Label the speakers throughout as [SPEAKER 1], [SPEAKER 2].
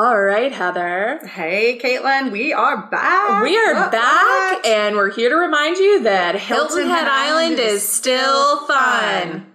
[SPEAKER 1] All right, Heather.
[SPEAKER 2] Hey, Caitlin, we are back.
[SPEAKER 1] We are
[SPEAKER 2] What,
[SPEAKER 1] back,
[SPEAKER 2] what?
[SPEAKER 1] and we're here to remind you that Hilton,
[SPEAKER 2] Hilton
[SPEAKER 1] Head Island
[SPEAKER 2] Island
[SPEAKER 1] is
[SPEAKER 2] is
[SPEAKER 1] still
[SPEAKER 2] still
[SPEAKER 1] fun.
[SPEAKER 2] fun.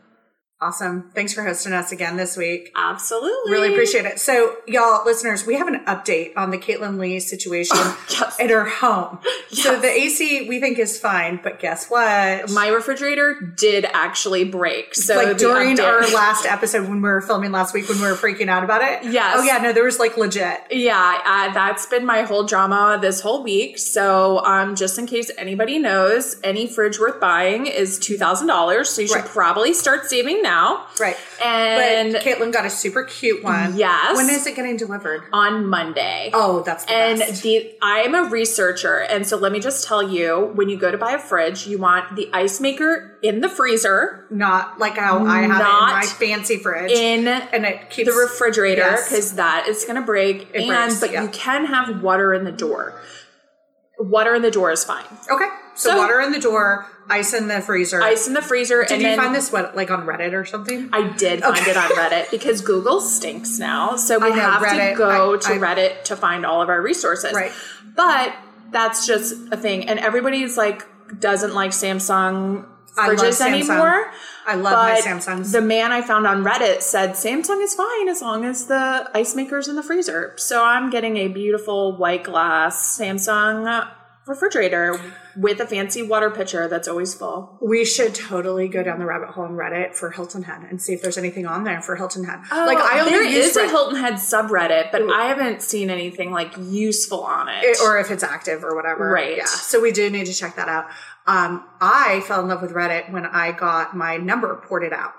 [SPEAKER 2] Awesome. Thanks for hosting us again this week.
[SPEAKER 1] Absolutely.
[SPEAKER 2] Really appreciate it. So, y'all, listeners, we have an update on the Caitlin Lee situation
[SPEAKER 1] yes.
[SPEAKER 2] at her home. So, the AC we think is fine, but guess what?
[SPEAKER 1] My refrigerator did actually break. So
[SPEAKER 2] like during
[SPEAKER 1] update-
[SPEAKER 2] our last episode when we were filming last week when we were freaking out about it.
[SPEAKER 1] Yes.
[SPEAKER 2] Oh yeah, no, there was like legit.
[SPEAKER 1] Yeah, uh, that's been my whole drama this whole week. So, um, just in case anybody knows, any fridge worth buying is two thousand dollars. So you should
[SPEAKER 2] Right.
[SPEAKER 1] probably start saving now.
[SPEAKER 2] Right.
[SPEAKER 1] And
[SPEAKER 2] but Caitlin got a super cute one.
[SPEAKER 1] Yes.
[SPEAKER 2] When is it getting delivered?
[SPEAKER 1] on Monday.
[SPEAKER 2] Oh, that's the
[SPEAKER 1] And
[SPEAKER 2] best.
[SPEAKER 1] the I am a researcher, and so let me just tell you: when you go to buy a fridge, you want the ice maker in the freezer,
[SPEAKER 2] Not like how I have it in my fancy fridge.
[SPEAKER 1] in
[SPEAKER 2] and it keeps
[SPEAKER 1] the refrigerator,
[SPEAKER 2] Yes.
[SPEAKER 1] because that is going to break.
[SPEAKER 2] It
[SPEAKER 1] and
[SPEAKER 2] breaks,
[SPEAKER 1] but
[SPEAKER 2] yeah.
[SPEAKER 1] you can have water in the door. Water in the door is fine.
[SPEAKER 2] Okay. So,
[SPEAKER 1] So-
[SPEAKER 2] water in the door, ice in the freezer.
[SPEAKER 1] Ice in the freezer.
[SPEAKER 2] Did
[SPEAKER 1] and
[SPEAKER 2] you
[SPEAKER 1] then
[SPEAKER 2] find this what like on Reddit or something?
[SPEAKER 1] I did find it on Reddit because Google stinks now. So we
[SPEAKER 2] know,
[SPEAKER 1] have
[SPEAKER 2] Reddit,
[SPEAKER 1] to go
[SPEAKER 2] I-
[SPEAKER 1] to
[SPEAKER 2] I-
[SPEAKER 1] Reddit to find all of our resources.
[SPEAKER 2] Right.
[SPEAKER 1] But that's just a thing. And everybody's like, doesn't like Samsung fridges
[SPEAKER 2] Samsung.
[SPEAKER 1] anymore.
[SPEAKER 2] I love my
[SPEAKER 1] But
[SPEAKER 2] Samsungs.
[SPEAKER 1] The man I found on Reddit said Samsung is fine as long as the ice maker's in the freezer. So I'm getting a beautiful white glass Samsung refrigerator with a fancy water pitcher that's always full.
[SPEAKER 2] we should totally go down the rabbit hole on Reddit for Hilton Head and see if there's anything on there for Hilton Head. Oh, like I only
[SPEAKER 1] Oh, there a Hilton Head subreddit, but I haven't seen anything like useful on it.
[SPEAKER 2] it- or if it's active or whatever.
[SPEAKER 1] Right.
[SPEAKER 2] Yeah. So we do need to check that out. Um, I fell in love with Reddit when I got my number ported out.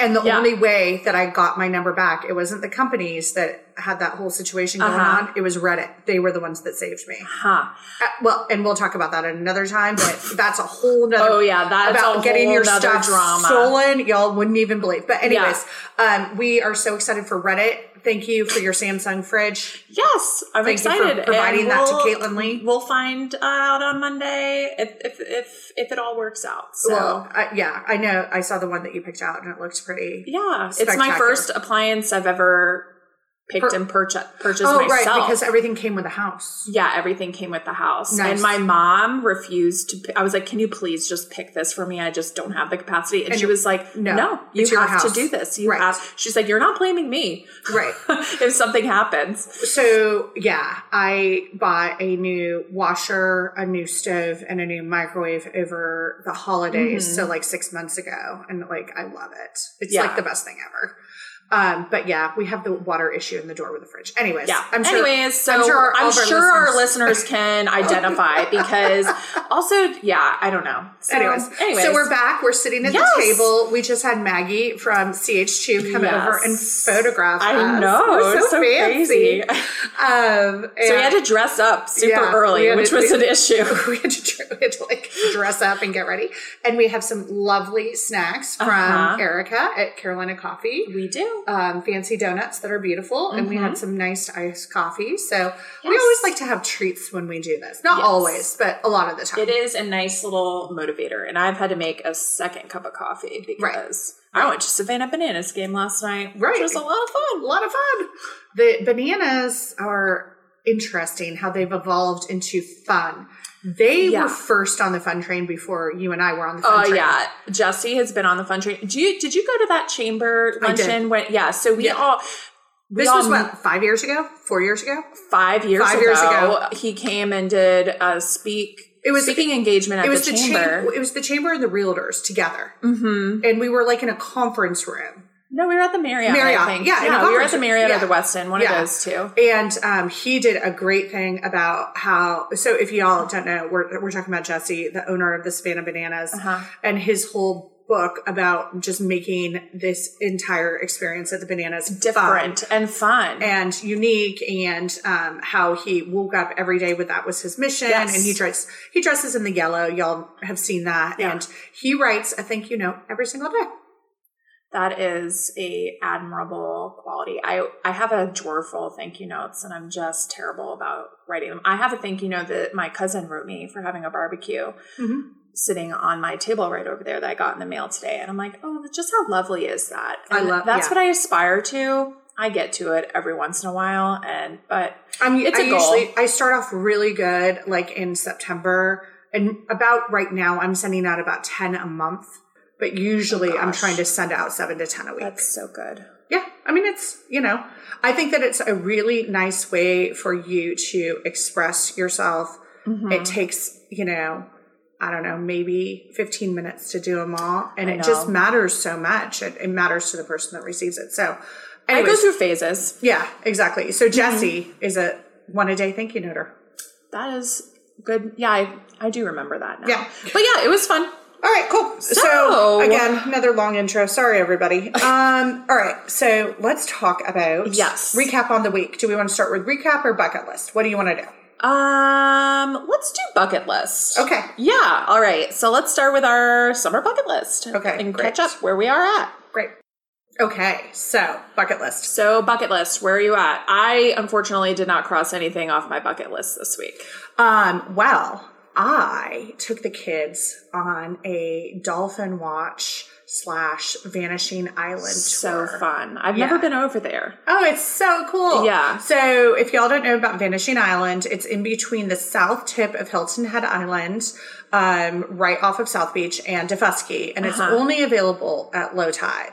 [SPEAKER 2] and the
[SPEAKER 1] Oh, yeah.
[SPEAKER 2] only way that I got my number back, it wasn't the companies that had that whole situation going
[SPEAKER 1] Uh-huh.
[SPEAKER 2] on. It was Reddit. They were the ones that saved me.
[SPEAKER 1] huh?
[SPEAKER 2] Uh, well, and we'll talk about that at another time, but that's a whole nother
[SPEAKER 1] Oh yeah, that's
[SPEAKER 2] about getting your stuff
[SPEAKER 1] drama.
[SPEAKER 2] stolen. Y'all wouldn't even believe. But anyways, um, we are so excited for Reddit. Thank you for your Samsung fridge.
[SPEAKER 1] Yes, I'm
[SPEAKER 2] Thank you for
[SPEAKER 1] excited.
[SPEAKER 2] providing
[SPEAKER 1] And
[SPEAKER 2] that to
[SPEAKER 1] we'll-
[SPEAKER 2] Caitlin Lee.
[SPEAKER 1] We'll find uh, out on Monday if if if, if it all works out. So.
[SPEAKER 2] Well, uh, yeah, I know. I saw the one that you picked out, and it looks pretty.
[SPEAKER 1] yeah, it's my first appliance I've ever picked
[SPEAKER 2] Per-
[SPEAKER 1] and purchased purchased
[SPEAKER 2] Oh,
[SPEAKER 1] myself.
[SPEAKER 2] right, because everything came with a house.
[SPEAKER 1] yeah, everything came with the house.
[SPEAKER 2] Nice.
[SPEAKER 1] And my mom refused to. I was like, "Can you please just pick this for me? I just don't have the capacity." And,
[SPEAKER 2] And
[SPEAKER 1] she was like,
[SPEAKER 2] no,
[SPEAKER 1] "No, you have to do this. You
[SPEAKER 2] Right.
[SPEAKER 1] have." She's like, "You're not blaming me
[SPEAKER 2] Right.
[SPEAKER 1] if something happens."
[SPEAKER 2] So yeah, I bought a new washer, a new stove, and a new microwave over the holidays.
[SPEAKER 1] Mm-hmm.
[SPEAKER 2] So like six months ago, and like I love it. It's
[SPEAKER 1] Yeah.
[SPEAKER 2] like the best thing ever. Um, but yeah, we have the water issue in the door with the fridge. Anyways,
[SPEAKER 1] Yeah.
[SPEAKER 2] I'm sure.
[SPEAKER 1] Anyways, so
[SPEAKER 2] I'm
[SPEAKER 1] I'm
[SPEAKER 2] sure
[SPEAKER 1] sure,
[SPEAKER 2] all our
[SPEAKER 1] our
[SPEAKER 2] listeners-
[SPEAKER 1] can identify because also, yeah, I don't know. So,
[SPEAKER 2] Anyways,
[SPEAKER 1] anyways,
[SPEAKER 2] so we're back. We're sitting at
[SPEAKER 1] Yes.
[SPEAKER 2] the table. We just had Maggie from CH2 come
[SPEAKER 1] Yes.
[SPEAKER 2] over and photograph
[SPEAKER 1] I
[SPEAKER 2] us.
[SPEAKER 1] know, it's so
[SPEAKER 2] fancy.
[SPEAKER 1] crazy.
[SPEAKER 2] Um,
[SPEAKER 1] So we had to dress up super
[SPEAKER 2] Yeah,
[SPEAKER 1] early, which
[SPEAKER 2] to-
[SPEAKER 1] was
[SPEAKER 2] we-
[SPEAKER 1] an issue.
[SPEAKER 2] we had to, we had to like dress up and get ready. And we have some lovely snacks from
[SPEAKER 1] Uh-huh.
[SPEAKER 2] Erica at Carolina Coffee.
[SPEAKER 1] We do.
[SPEAKER 2] Um, fancy donuts that are beautiful, and we had some nice iced coffee. So we
[SPEAKER 1] Mm-hmm.
[SPEAKER 2] Always like to have treats when we do this. Not
[SPEAKER 1] Yes.
[SPEAKER 2] always, but a lot of the time.
[SPEAKER 1] It is a nice little motivator, and I've had to make a second cup of coffee because I went to Savannah Bananas game last night,
[SPEAKER 2] Right.
[SPEAKER 1] which was a lot of fun.
[SPEAKER 2] a lot of fun. The bananas are interesting how they've evolved into fun. They
[SPEAKER 1] Yeah.
[SPEAKER 2] were first on the fun train before you and I were on the fun
[SPEAKER 1] Oh
[SPEAKER 2] train.
[SPEAKER 1] yeah, Jesse has been on the fun train. Did you did you go to that chamber luncheon? When yeah, so we
[SPEAKER 2] Yeah.
[SPEAKER 1] all we
[SPEAKER 2] This
[SPEAKER 1] all
[SPEAKER 2] was what five years ago, four years ago.
[SPEAKER 1] five years
[SPEAKER 2] Five
[SPEAKER 1] ago,
[SPEAKER 2] years ago.
[SPEAKER 1] he came and did a speak
[SPEAKER 2] It was-
[SPEAKER 1] speaking engagement at
[SPEAKER 2] it was
[SPEAKER 1] the,
[SPEAKER 2] the,
[SPEAKER 1] chamber.
[SPEAKER 2] chamber. It was the chamber and the realtors together,
[SPEAKER 1] hmm
[SPEAKER 2] and we were like in a conference room.
[SPEAKER 1] No, we were at the Marriott.
[SPEAKER 2] Marriott,
[SPEAKER 1] I think.
[SPEAKER 2] yeah, a
[SPEAKER 1] we were at the. Marriott
[SPEAKER 2] Yeah.
[SPEAKER 1] or the Westin, one
[SPEAKER 2] Yeah.
[SPEAKER 1] of those two.
[SPEAKER 2] And um, he did a great thing about how. So, if y'all don't know, we're we're talking about Jesse, the owner of the Savannah Bananas,
[SPEAKER 1] Uh-huh.
[SPEAKER 2] and his whole book about just making this entire experience at the Bananas fun
[SPEAKER 1] Different and fun.
[SPEAKER 2] and unique, and um, how he woke up every day with that was his mission,
[SPEAKER 1] Yes.
[SPEAKER 2] and he dress he dresses in the yellow. Y'all have seen that,
[SPEAKER 1] Yeah.
[SPEAKER 2] and he writes a thank you note every single day.
[SPEAKER 1] That is a admirable quality. I I have a drawer full of thank you notes, and I'm just terrible about writing them. I have a thank you note that my cousin wrote me for having a barbecue.
[SPEAKER 2] Mhm.
[SPEAKER 1] Sitting on my table right over there that I got in the mail today, and I'm like, oh, just how lovely is that?
[SPEAKER 2] I love-
[SPEAKER 1] That's
[SPEAKER 2] yeah.
[SPEAKER 1] what I aspire to. I get to it every once in a while, and but
[SPEAKER 2] I mean,
[SPEAKER 1] It's
[SPEAKER 2] I
[SPEAKER 1] a goal.
[SPEAKER 2] usually I start off really good, like in September, and about right now I'm sending out about ten a month. But usually I'm
[SPEAKER 1] Oh,
[SPEAKER 2] trying to send out seven to ten a week.
[SPEAKER 1] that's so good.
[SPEAKER 2] Yeah, I mean, it's, you know, I think that it's a really nice way for you to express yourself.
[SPEAKER 1] Mm-hmm.
[SPEAKER 2] It takes, you know, I don't know, maybe 15 minutes to do them all. And it just matters so much. It, it matters to the person that receives it. So,
[SPEAKER 1] I go
[SPEAKER 2] anyways,
[SPEAKER 1] through phases.
[SPEAKER 2] yeah, exactly. So, Jesse
[SPEAKER 1] Mm-hmm.
[SPEAKER 2] is a one a day thank you noter.
[SPEAKER 1] That is good. Yeah, I, I do remember that now.
[SPEAKER 2] Yeah.
[SPEAKER 1] but yeah, it was fun.
[SPEAKER 2] All right, cool. So,
[SPEAKER 1] So-
[SPEAKER 2] again, another long intro. Sorry, everybody. Um, all right, so let's talk about
[SPEAKER 1] Yes.
[SPEAKER 2] recap on the week. Do we want to start with recap or bucket list? What do you want to do?
[SPEAKER 1] Um, let's do bucket list.
[SPEAKER 2] Okay.
[SPEAKER 1] Yeah. All right. So let's start with our summer bucket list.
[SPEAKER 2] Okay,
[SPEAKER 1] And
[SPEAKER 2] great.
[SPEAKER 1] catch up where we are at.
[SPEAKER 2] Great. Okay, so bucket list.
[SPEAKER 1] So bucket list, where are you at? I unfortunately did not cross anything off my bucket list this week.
[SPEAKER 2] Um, well, I took the kids on a dolphin watch slash vanishing island
[SPEAKER 1] So
[SPEAKER 2] tour.
[SPEAKER 1] fun. I've
[SPEAKER 2] Yeah.
[SPEAKER 1] never been over there.
[SPEAKER 2] Oh, it's so cool.
[SPEAKER 1] Yeah.
[SPEAKER 2] So, if y'all don't know about Vanishing Island, it's in between the south tip of Hilton Head Island, um, right off of South Beach, and Daufuskie, and it's
[SPEAKER 1] Uh-huh.
[SPEAKER 2] only available at low tide.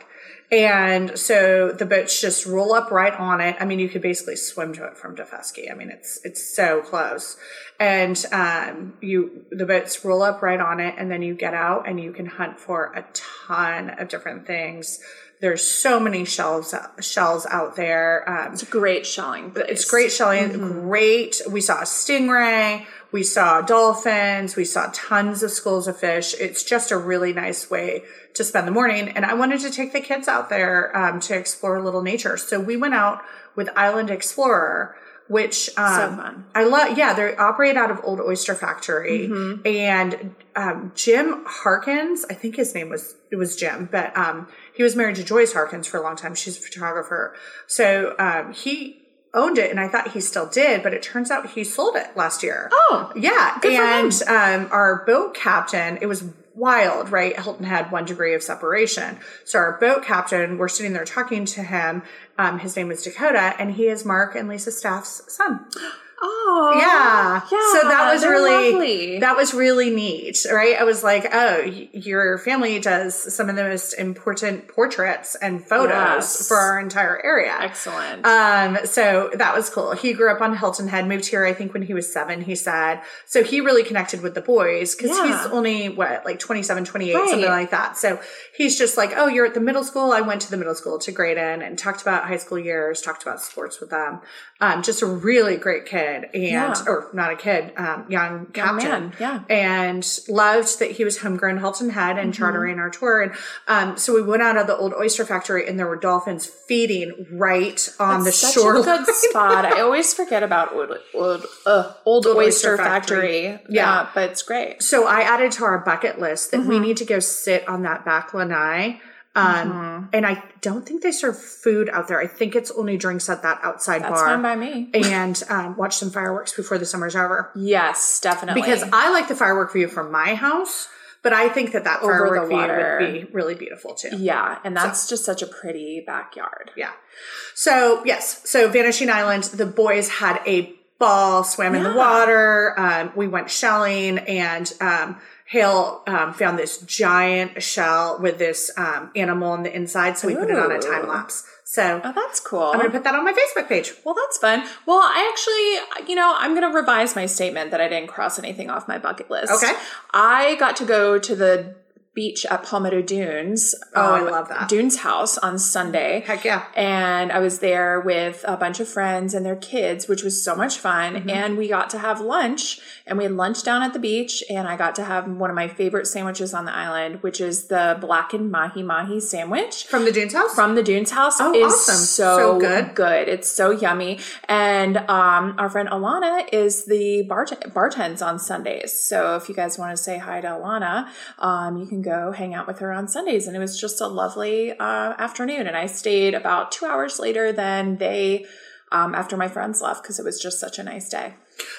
[SPEAKER 2] And so the boats just roll up right on it. I mean, you could basically swim to it from Daufuskie. I mean, it's it's so close. And um, you the boats roll up right on it, and then you get out and you can hunt for a ton of different things. There's so many shells shells out there. Um,
[SPEAKER 1] It's a great shelling. Place.
[SPEAKER 2] it's great shelling. Great. We saw a stingray. We saw dolphins. We saw tons of schools of fish. It's just a really nice way to spend the morning. And I wanted to take the kids out there um, to explore a little nature. So we went out with Island Explorer, which um,
[SPEAKER 1] fun.
[SPEAKER 2] I love. Yeah, they operate out of Old Oyster Factory, and um, Jim Harkins. I think his name was it was Jim, but um, he was married to Joyce Harkins for a long time. She's a photographer, so um, he owned it, and I thought he still did, but it turns out he sold it last year.
[SPEAKER 1] Oh,
[SPEAKER 2] Yeah, and um, our boat captain, it was wild, right? Hilton had one degree of separation. So our boat captain, we're sitting there talking to him. Um, his name is Dakota, and he is Mark and Lisa Staff's son.
[SPEAKER 1] Oh,
[SPEAKER 2] Yeah.
[SPEAKER 1] yeah.
[SPEAKER 2] So that was really
[SPEAKER 1] lovely.
[SPEAKER 2] that was really neat, right? I was like, oh, y- your family does some of the most important portraits and photos
[SPEAKER 1] Yes.
[SPEAKER 2] for our entire area.
[SPEAKER 1] excellent.
[SPEAKER 2] Um, so that was cool. He grew up on Hilton Head, moved here, I think, when he was seven, he said. So he really connected with the boys because
[SPEAKER 1] Yeah.
[SPEAKER 2] he's only, what, like 27, 28,
[SPEAKER 1] Right.
[SPEAKER 2] something like that. So he's just like, oh, you're at the middle school. I went to the middle school to Graydon and talked about high school years, talked about sports with them. Um, just a really great kid and,
[SPEAKER 1] Yeah.
[SPEAKER 2] or not a kid, um, young, captain
[SPEAKER 1] yeah.
[SPEAKER 2] and loved that he was homegrown Hilton Head and
[SPEAKER 1] Mm-hmm.
[SPEAKER 2] chartering our tour. And um, so we went out of the old oyster factory, and there were dolphins feeding right on
[SPEAKER 1] That's
[SPEAKER 2] the shore.
[SPEAKER 1] good spot. I always forget about Old Old, uh, old,
[SPEAKER 2] Old
[SPEAKER 1] Oyster,
[SPEAKER 2] Oyster
[SPEAKER 1] Factory.
[SPEAKER 2] Factory. Yeah.
[SPEAKER 1] Uh, but it's great.
[SPEAKER 2] So I added to our bucket list that
[SPEAKER 1] Mm-hmm.
[SPEAKER 2] we need to go sit on that back lanai. Um,
[SPEAKER 1] Mm-hmm.
[SPEAKER 2] And I don't think they serve food out there. I think it's only drinks at that outside
[SPEAKER 1] That's
[SPEAKER 2] bar.
[SPEAKER 1] fine by me.
[SPEAKER 2] and um, watch some fireworks before the summer's over.
[SPEAKER 1] Yes, definitely.
[SPEAKER 2] Because I like the firework view from my house, but I think that that
[SPEAKER 1] Over the
[SPEAKER 2] firework view
[SPEAKER 1] water.
[SPEAKER 2] would be really beautiful too.
[SPEAKER 1] yeah, and that's just such a pretty backyard.
[SPEAKER 2] Yeah. So yes, so Vanishing Island, the boys had a ball, swam in the water. Um, we went shelling, and um, Hale um, found this giant shell with this um, animal on the inside. So we put it on a time lapse. So
[SPEAKER 1] Oh, that's cool.
[SPEAKER 2] I'm gonna put that on my Facebook page.
[SPEAKER 1] Well, that's fun. Well, I actually, you know, I'm going to revise my statement that I didn't cross anything off my bucket list.
[SPEAKER 2] Okay.
[SPEAKER 1] I got to go to the beach at Palmetto Dunes. um,
[SPEAKER 2] Oh, I love that.
[SPEAKER 1] Dunes House on Sunday.
[SPEAKER 2] Heck yeah.
[SPEAKER 1] And I was there with a bunch of friends and their kids, which was so much fun.
[SPEAKER 2] Mm-hmm.
[SPEAKER 1] And we got to have lunch and we had lunch down at the beach. And I got to have one of my favorite sandwiches on the island, which is the blackened mahi mahi sandwich
[SPEAKER 2] From the Dunes house.
[SPEAKER 1] from the Dunes house
[SPEAKER 2] Oh,
[SPEAKER 1] is
[SPEAKER 2] awesome.
[SPEAKER 1] so,
[SPEAKER 2] So good.
[SPEAKER 1] good. It's so yummy. And um, our friend Alana is the bart- bartends on Sundays. So if you guys want to say hi to Alana, um, you can go hang out with her on Sundays. And it was just a lovely uh, afternoon. And I stayed about two hours later than they. Um, after my friends left because it was just such a nice day.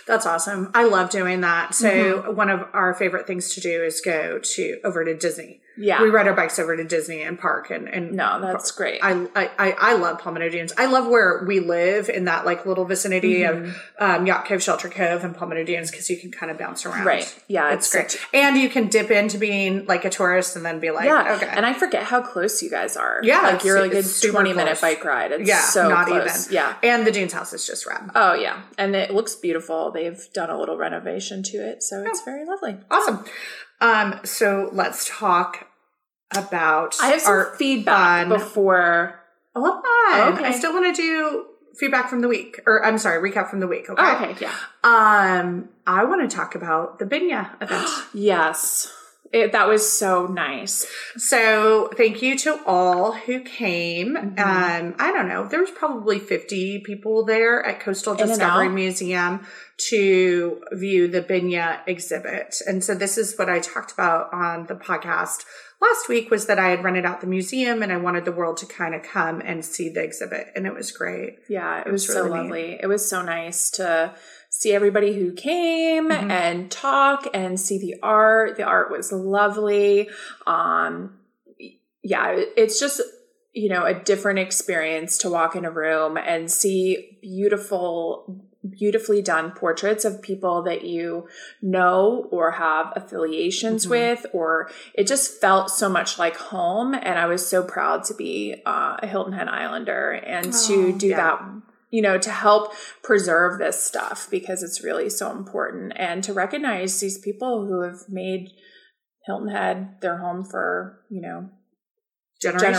[SPEAKER 2] That's awesome. I love doing that. So
[SPEAKER 1] Mm-hmm.
[SPEAKER 2] one of our favorite things to do is go to over to Disney.
[SPEAKER 1] Yeah.
[SPEAKER 2] We ride our bikes over to Disney and park and, and
[SPEAKER 1] no, that's great.
[SPEAKER 2] I, I, I- I love Palmetto Dunes. I love where we live in that like little vicinity
[SPEAKER 1] Mm-hmm.
[SPEAKER 2] of um, Yacht Cove, Shelter Cove, and Palmetto Dunes because you can kind of bounce around.
[SPEAKER 1] Right. Yeah,
[SPEAKER 2] it's,
[SPEAKER 1] it's
[SPEAKER 2] great. and you can dip into being like a tourist and then be like,
[SPEAKER 1] yeah.
[SPEAKER 2] okay,
[SPEAKER 1] And I forget how close you guys are.
[SPEAKER 2] Yeah,
[SPEAKER 1] Like you're like a
[SPEAKER 2] it's super
[SPEAKER 1] 20 minute bike ride. It's
[SPEAKER 2] yeah,
[SPEAKER 1] so
[SPEAKER 2] not
[SPEAKER 1] close.
[SPEAKER 2] even.
[SPEAKER 1] Yeah.
[SPEAKER 2] and the Dunes house is just rad.
[SPEAKER 1] Oh yeah, and it looks beautiful. They've done a little renovation to it, so it's very lovely.
[SPEAKER 2] Awesome. Um, so let's talk about.
[SPEAKER 1] I have some
[SPEAKER 2] our
[SPEAKER 1] feedback
[SPEAKER 2] fun-
[SPEAKER 1] before.
[SPEAKER 2] Hold on.
[SPEAKER 1] Okay.
[SPEAKER 2] I still want to do feedback from the week, or I'm sorry, recap from the week. Okay.
[SPEAKER 1] Oh, okay, yeah.
[SPEAKER 2] Um, I want to talk about the Binya event.
[SPEAKER 1] Yes, it, that was so nice.
[SPEAKER 2] so thank you to all who came.
[SPEAKER 1] Mm-hmm.
[SPEAKER 2] Um, I don't know. There was probably 50 people there at Coastal
[SPEAKER 1] and
[SPEAKER 2] Discovery. Museum to view the Binya exhibit. And so this is what I talked about on the podcast last week was that I had rented out the museum and I wanted the world to kind of come and see the exhibit. And it was great.
[SPEAKER 1] Yeah, it,
[SPEAKER 2] It
[SPEAKER 1] was,
[SPEAKER 2] was
[SPEAKER 1] so
[SPEAKER 2] really neat.
[SPEAKER 1] lovely. It was so nice to see everybody who came
[SPEAKER 2] Mhm.
[SPEAKER 1] and talk and see the art. The art was lovely. Um, yeah, it's just you know a different experience to walk in a room and see beautiful beautifully done portraits of people that you know or have affiliations
[SPEAKER 2] Mhm.
[SPEAKER 1] with or it just felt so much like home and i was so proud to be uh, a hilton head islander and to
[SPEAKER 2] Oh,
[SPEAKER 1] do
[SPEAKER 2] yeah.
[SPEAKER 1] that you know to help preserve this stuff because it's really so important. And to recognize these people who have made hilton head their home for you know
[SPEAKER 2] Generations.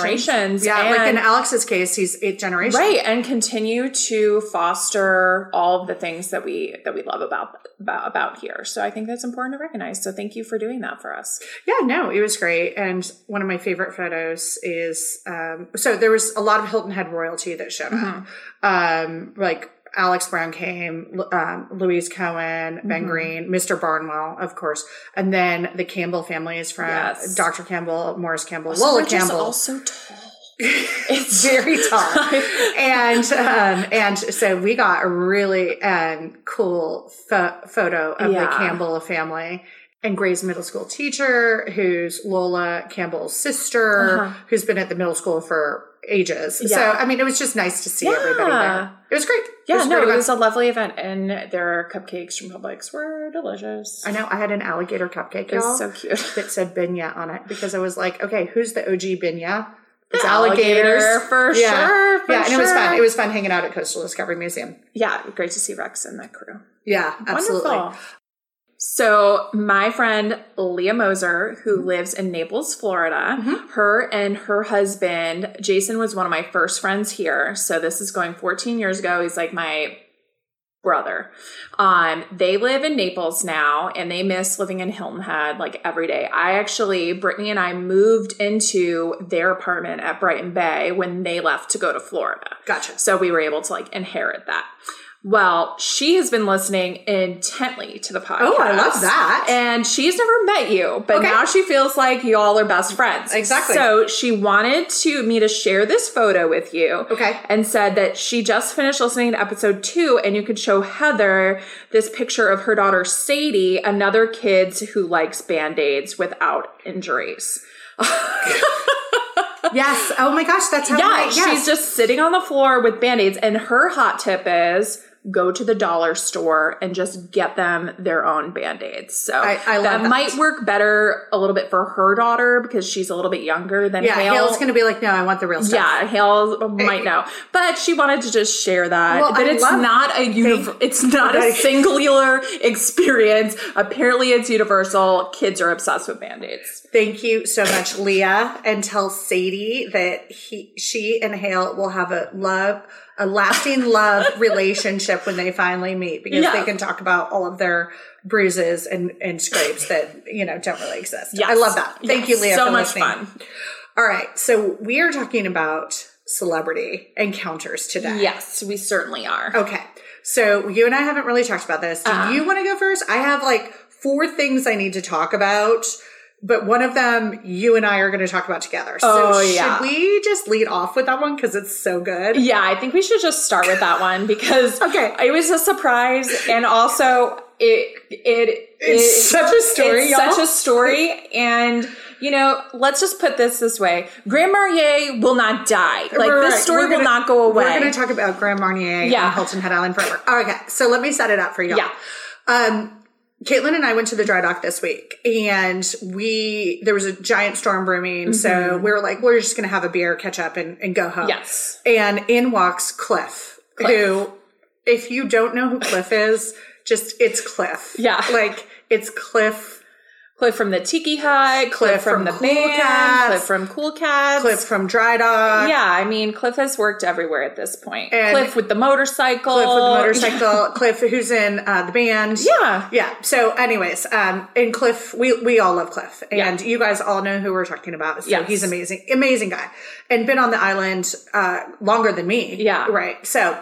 [SPEAKER 1] generations
[SPEAKER 2] Yeah, like in Alex's case, he's eight generations.
[SPEAKER 1] right and continue to foster all of the things that we that we love about about about here so i think that's important to recognize so thank you for doing that for us
[SPEAKER 2] Yeah, no, it was great. And one of my favorite photos is um, so there was a lot of Hilton Head royalty that showed up. Um, like Alex Brown came, um, Louise Cohen, Ben
[SPEAKER 1] Mhm.
[SPEAKER 2] Green, Mr. Barnwell, of course, and then the Campbell family is from
[SPEAKER 1] Yes.
[SPEAKER 2] Dr. Campbell, Morris Campbell,
[SPEAKER 1] Also,
[SPEAKER 2] Lola Campbell.
[SPEAKER 1] all so tall
[SPEAKER 2] it's very tall. and um, and so we got a really um, cool pho- photo of the Campbell family. And Gray's middle school teacher, who's Lola Campbell's sister,
[SPEAKER 1] Uh-huh.
[SPEAKER 2] who's been at the middle school for ages. So, I mean, it was just nice to see
[SPEAKER 1] Yeah.
[SPEAKER 2] everybody there. It was great.
[SPEAKER 1] yeah
[SPEAKER 2] was
[SPEAKER 1] no it was a lovely event and their cupcakes from publix were delicious
[SPEAKER 2] I know I had an alligator cupcake,
[SPEAKER 1] it was so cute
[SPEAKER 2] that said Binya on it because I was like, okay, who's the OG Binya? It's
[SPEAKER 1] Alligator,
[SPEAKER 2] alligators.
[SPEAKER 1] for
[SPEAKER 2] Yeah.
[SPEAKER 1] sure for
[SPEAKER 2] yeah, and it was fun. It was fun hanging out at Coastal Discovery Museum.
[SPEAKER 1] yeah great to see rex and that crew
[SPEAKER 2] Yeah, absolutely.
[SPEAKER 1] Wonderful. So, my friend Leah Moser,
[SPEAKER 2] Mm-hmm.
[SPEAKER 1] who lives in Naples, Florida,
[SPEAKER 2] Mhm.
[SPEAKER 1] her and her husband, Jason, was one of my first friends here. So, this is going 14 years ago. He's like my brother. Um, they live in Naples now and they miss living in Hilton Head like every day. I actually, Brittany and I moved into their apartment at Brighton Bay when they left to go to Florida.
[SPEAKER 2] Gotcha.
[SPEAKER 1] So we were able to like inherit that. Well, she has been listening intently to the podcast.
[SPEAKER 2] Oh, I love that.
[SPEAKER 1] And she's never met you, but
[SPEAKER 2] Okay.
[SPEAKER 1] now she feels like y'all are best friends.
[SPEAKER 2] Exactly.
[SPEAKER 1] So she wanted to me to share this photo with you.
[SPEAKER 2] Okay.
[SPEAKER 1] And said that she just finished listening to episode two, and you could show Heather this picture of her daughter Sadie, another kid who likes band aids without injuries.
[SPEAKER 2] Yes. Oh my gosh, that's how.
[SPEAKER 1] Yeah,
[SPEAKER 2] I, yes.
[SPEAKER 1] she's just sitting on the floor with band aids. And her hot tip is go to the dollar store and just get them their own band aids. So
[SPEAKER 2] I- I
[SPEAKER 1] that,
[SPEAKER 2] that.
[SPEAKER 1] might work better a little bit for her daughter because she's a little bit younger than
[SPEAKER 2] Yeah,
[SPEAKER 1] Hale.
[SPEAKER 2] Hale's going to be like, no, I want the real stuff.
[SPEAKER 1] yeah, Hale might know, but she wanted to just share that.
[SPEAKER 2] Well,
[SPEAKER 1] that
[SPEAKER 2] I
[SPEAKER 1] it's not a univ- It's not a singular experience. Apparently, it's universal. Kids are obsessed with band aids.
[SPEAKER 2] Thank you so much, Leah, and tell Sadie that he, she and Hale will have a love, a lasting love relationship when they finally meet because
[SPEAKER 1] Yeah.
[SPEAKER 2] they can talk about all of their bruises and, and scrapes that, you know, don't really exist.
[SPEAKER 1] Yes.
[SPEAKER 2] I love that. Thank you, Leah,
[SPEAKER 1] So
[SPEAKER 2] for
[SPEAKER 1] much
[SPEAKER 2] listening.
[SPEAKER 1] fun.
[SPEAKER 2] All right. So we are talking about celebrity encounters today.
[SPEAKER 1] Yes, we certainly are.
[SPEAKER 2] Okay. So you and I haven't really talked about this. Do
[SPEAKER 1] Uh-huh.
[SPEAKER 2] you want to go first? I have like four things I need to talk about but one of them you and I are going to talk about together.
[SPEAKER 1] Oh,
[SPEAKER 2] so
[SPEAKER 1] yeah.
[SPEAKER 2] should we just lead off with that one because it's so good?
[SPEAKER 1] Yeah, I think we should just start with that one because
[SPEAKER 2] Okay.
[SPEAKER 1] it was a surprise and also it it
[SPEAKER 2] It's
[SPEAKER 1] it-
[SPEAKER 2] such a story,
[SPEAKER 1] It's
[SPEAKER 2] y'all.
[SPEAKER 1] such a story and you know, let's just put this this way. Grand Marnier will not die. Like
[SPEAKER 2] Right,
[SPEAKER 1] this story
[SPEAKER 2] We're
[SPEAKER 1] will not go away.
[SPEAKER 2] We're going to talk about Grand Marnier
[SPEAKER 1] Yeah.
[SPEAKER 2] and Hilton Head Island forever. Okay, so let me set it up for you.
[SPEAKER 1] Yeah.
[SPEAKER 2] Um, Caitlin and I went to the dry dock this week, and we there was a giant storm brewing, so we were like, we're just going to have a beer, catch up, and, and go home.
[SPEAKER 1] Mm-hmm. Yes.
[SPEAKER 2] And in walks Cliff, who, if you don't know who Cliff is, just it's Cliff.
[SPEAKER 1] Yeah.
[SPEAKER 2] like it's Cliff.
[SPEAKER 1] Cliff from the Tiki Hut, Cliff, from,
[SPEAKER 2] from
[SPEAKER 1] the
[SPEAKER 2] Cool
[SPEAKER 1] band,
[SPEAKER 2] Cats.
[SPEAKER 1] Cliff from Cool Cats.
[SPEAKER 2] Cliff from Dry Dock.
[SPEAKER 1] Yeah, I mean, Cliff has worked everywhere at this point.
[SPEAKER 2] And-
[SPEAKER 1] Cliff with the motorcycle.
[SPEAKER 2] Cliff with the motorcycle. Cliff, who's in uh, the band.
[SPEAKER 1] Yeah.
[SPEAKER 2] Yeah. So, anyways, um, and Cliff, we we all love Cliff, and
[SPEAKER 1] Yeah.
[SPEAKER 2] you guys all know who we're talking about. So
[SPEAKER 1] Yes.
[SPEAKER 2] he's amazing, amazing guy, and been on the island uh, longer than me.
[SPEAKER 1] Yeah.
[SPEAKER 2] Right. So,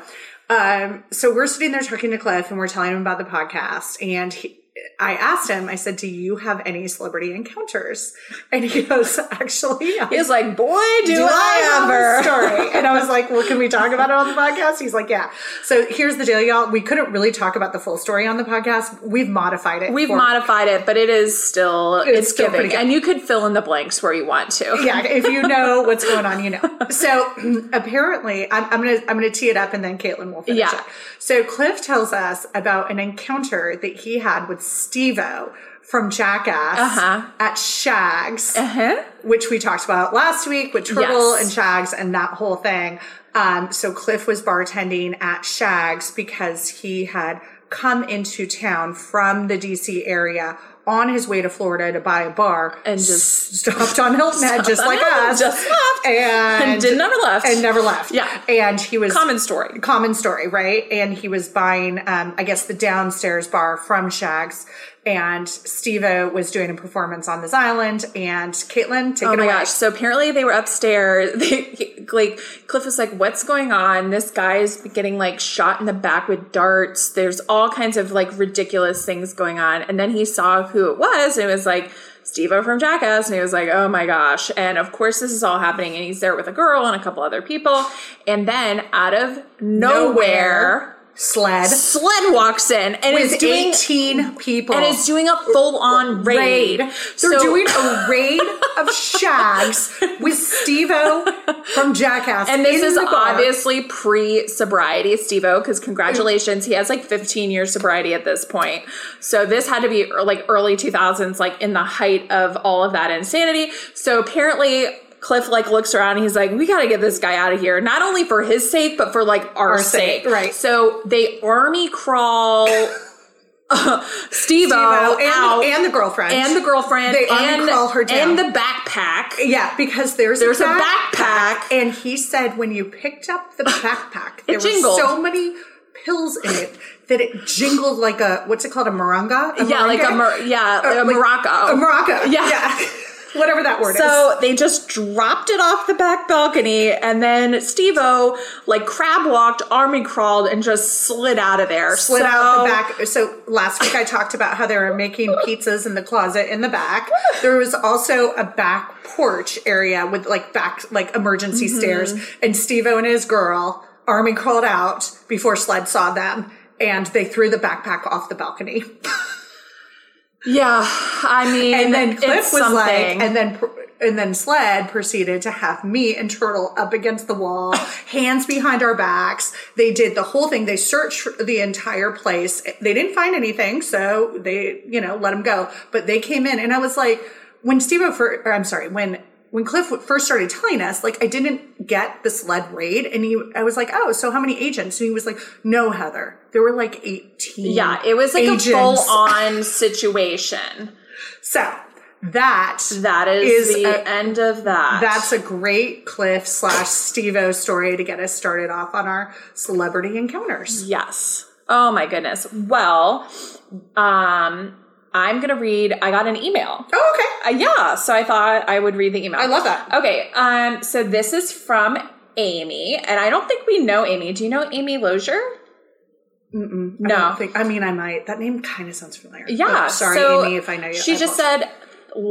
[SPEAKER 2] um, so we're sitting there talking to Cliff, and we're telling him about the podcast, and he. I asked him, I said, Do you have any celebrity encounters? And he goes, Actually, I
[SPEAKER 1] He's like, boy, do,
[SPEAKER 2] do
[SPEAKER 1] I,
[SPEAKER 2] have a
[SPEAKER 1] ever.
[SPEAKER 2] story? And I was like, well, can we talk about it on the podcast? He's like, yeah. So here's the deal, y'all. We couldn't really talk about the full story on the podcast. We've modified it.
[SPEAKER 1] We've
[SPEAKER 2] for-
[SPEAKER 1] modified it, but it is still it's,
[SPEAKER 2] still
[SPEAKER 1] giving, and you could fill in the blanks where you want to.
[SPEAKER 2] Yeah, if you know what's going on, you know. So apparently, I'm, I'm gonna I'm gonna tee it up, and then Caitlin will finish
[SPEAKER 1] Yeah.
[SPEAKER 2] it. So Cliff tells us about an encounter that he had with Steve-O from Jackass
[SPEAKER 1] Uh-huh.
[SPEAKER 2] at Shags.
[SPEAKER 1] Uh-huh.
[SPEAKER 2] which we talked about last week with Turtle
[SPEAKER 1] Yes.
[SPEAKER 2] and Shags and that whole thing. Um, so Cliff was bartending at Shags because he had come into town from the DC area on his way to Florida to buy a bar
[SPEAKER 1] And just-
[SPEAKER 2] stopped on Hilton Head just like us.
[SPEAKER 1] Just left.
[SPEAKER 2] and,
[SPEAKER 1] And did never left.
[SPEAKER 2] and never left.
[SPEAKER 1] Yeah.
[SPEAKER 2] And he was
[SPEAKER 1] Common story.
[SPEAKER 2] common story, right? And he was buying, um, I guess, the downstairs bar from Shags. And Steve was doing a performance on this island. And Caitlin, take
[SPEAKER 1] Oh
[SPEAKER 2] it
[SPEAKER 1] my gosh! So apparently they were upstairs. They, like Cliff was like, "What's going on? This guy is getting like shot in the back with darts. There's all kinds of like ridiculous things going on." And then he saw who it was, and it was like Steve from Jackass, and he was like, "Oh my gosh!" And of course, this is all happening, and he's there with a girl and a couple other people, and then out of nowhere,
[SPEAKER 2] SLED
[SPEAKER 1] SLED walks in and is doing
[SPEAKER 2] 18 people.
[SPEAKER 1] and is doing a full on raid.
[SPEAKER 2] They're
[SPEAKER 1] So-
[SPEAKER 2] doing a raid of Shags with Steve-O from Jackass.
[SPEAKER 1] And this is obviously pre sobriety, Steve O, because congratulations, he has like 15 years sobriety at this point. So this had to be like early 2000s, like in the height of all of that insanity. So apparently, Cliff like looks around and he's like, we got to get this guy out of here, not only for his sake, but for like our,
[SPEAKER 2] Our sake,
[SPEAKER 1] sake.
[SPEAKER 2] right.
[SPEAKER 1] So they army crawl Steve
[SPEAKER 2] Steve-O
[SPEAKER 1] out
[SPEAKER 2] and, and the girlfriend.
[SPEAKER 1] and the girlfriend
[SPEAKER 2] They
[SPEAKER 1] and,
[SPEAKER 2] crawl her down.
[SPEAKER 1] and the backpack.
[SPEAKER 2] Yeah, because there's,
[SPEAKER 1] There's
[SPEAKER 2] a
[SPEAKER 1] a
[SPEAKER 2] backpack, and he said when you picked up the backpack, there were so many pills in it that it jingled like a what's it called a maranga? A
[SPEAKER 1] Yeah, like a mar- yeah,
[SPEAKER 2] Uh,
[SPEAKER 1] a
[SPEAKER 2] like-
[SPEAKER 1] Morocco.
[SPEAKER 2] A maraca.
[SPEAKER 1] Yeah.
[SPEAKER 2] Whatever that word is.
[SPEAKER 1] So they just dropped it off the back balcony, and then Steve-O like crab walked, army crawled, and just slid out of there.
[SPEAKER 2] Slid
[SPEAKER 1] so,
[SPEAKER 2] out the back. So last week I talked about how they were making pizzas in the closet in the back. There was also a back porch area with like back like emergency
[SPEAKER 1] Mm-hmm.
[SPEAKER 2] stairs, and Steve-O and his girl army crawled out before SLED saw them, and they threw the backpack off the balcony.
[SPEAKER 1] Yeah, I mean,
[SPEAKER 2] And then Cliff was
[SPEAKER 1] something.
[SPEAKER 2] like, and then and then SLED proceeded to have me and Turtle up against the wall, hands behind our backs. They did the whole thing. They searched the entire place. They didn't find anything, so they, you know, let them go. But they came in, and I was like, when Steve, or I'm sorry, when when Cliff first started telling us, like, I didn't get the SLED raid, and he, I was like, oh, so how many agents? And he was like, no, Heather, there were like 18.
[SPEAKER 1] yeah, it was like
[SPEAKER 2] agents.
[SPEAKER 1] a full on situation.
[SPEAKER 2] So that
[SPEAKER 1] That is,
[SPEAKER 2] Is
[SPEAKER 1] the
[SPEAKER 2] a-
[SPEAKER 1] end of that.
[SPEAKER 2] That's a great Cliff slash Steve-O story to get us started off on our celebrity encounters.
[SPEAKER 1] Yes. Oh my goodness. Well, um, I'm gonna read. I got an email.
[SPEAKER 2] Oh, okay.
[SPEAKER 1] Uh, yeah, so I thought I would read the email.
[SPEAKER 2] I love that.
[SPEAKER 1] Okay, um, so this is from Amy, and I don't think we know Amy. Do you know Amy Lozier?
[SPEAKER 2] Mm-mm, I
[SPEAKER 1] No.
[SPEAKER 2] don't think, I mean, I might. That name kind of sounds familiar.
[SPEAKER 1] Yeah.
[SPEAKER 2] Sorry,
[SPEAKER 1] so
[SPEAKER 2] Amy, if I know you.
[SPEAKER 1] She
[SPEAKER 2] I
[SPEAKER 1] just
[SPEAKER 2] apologize.
[SPEAKER 1] said,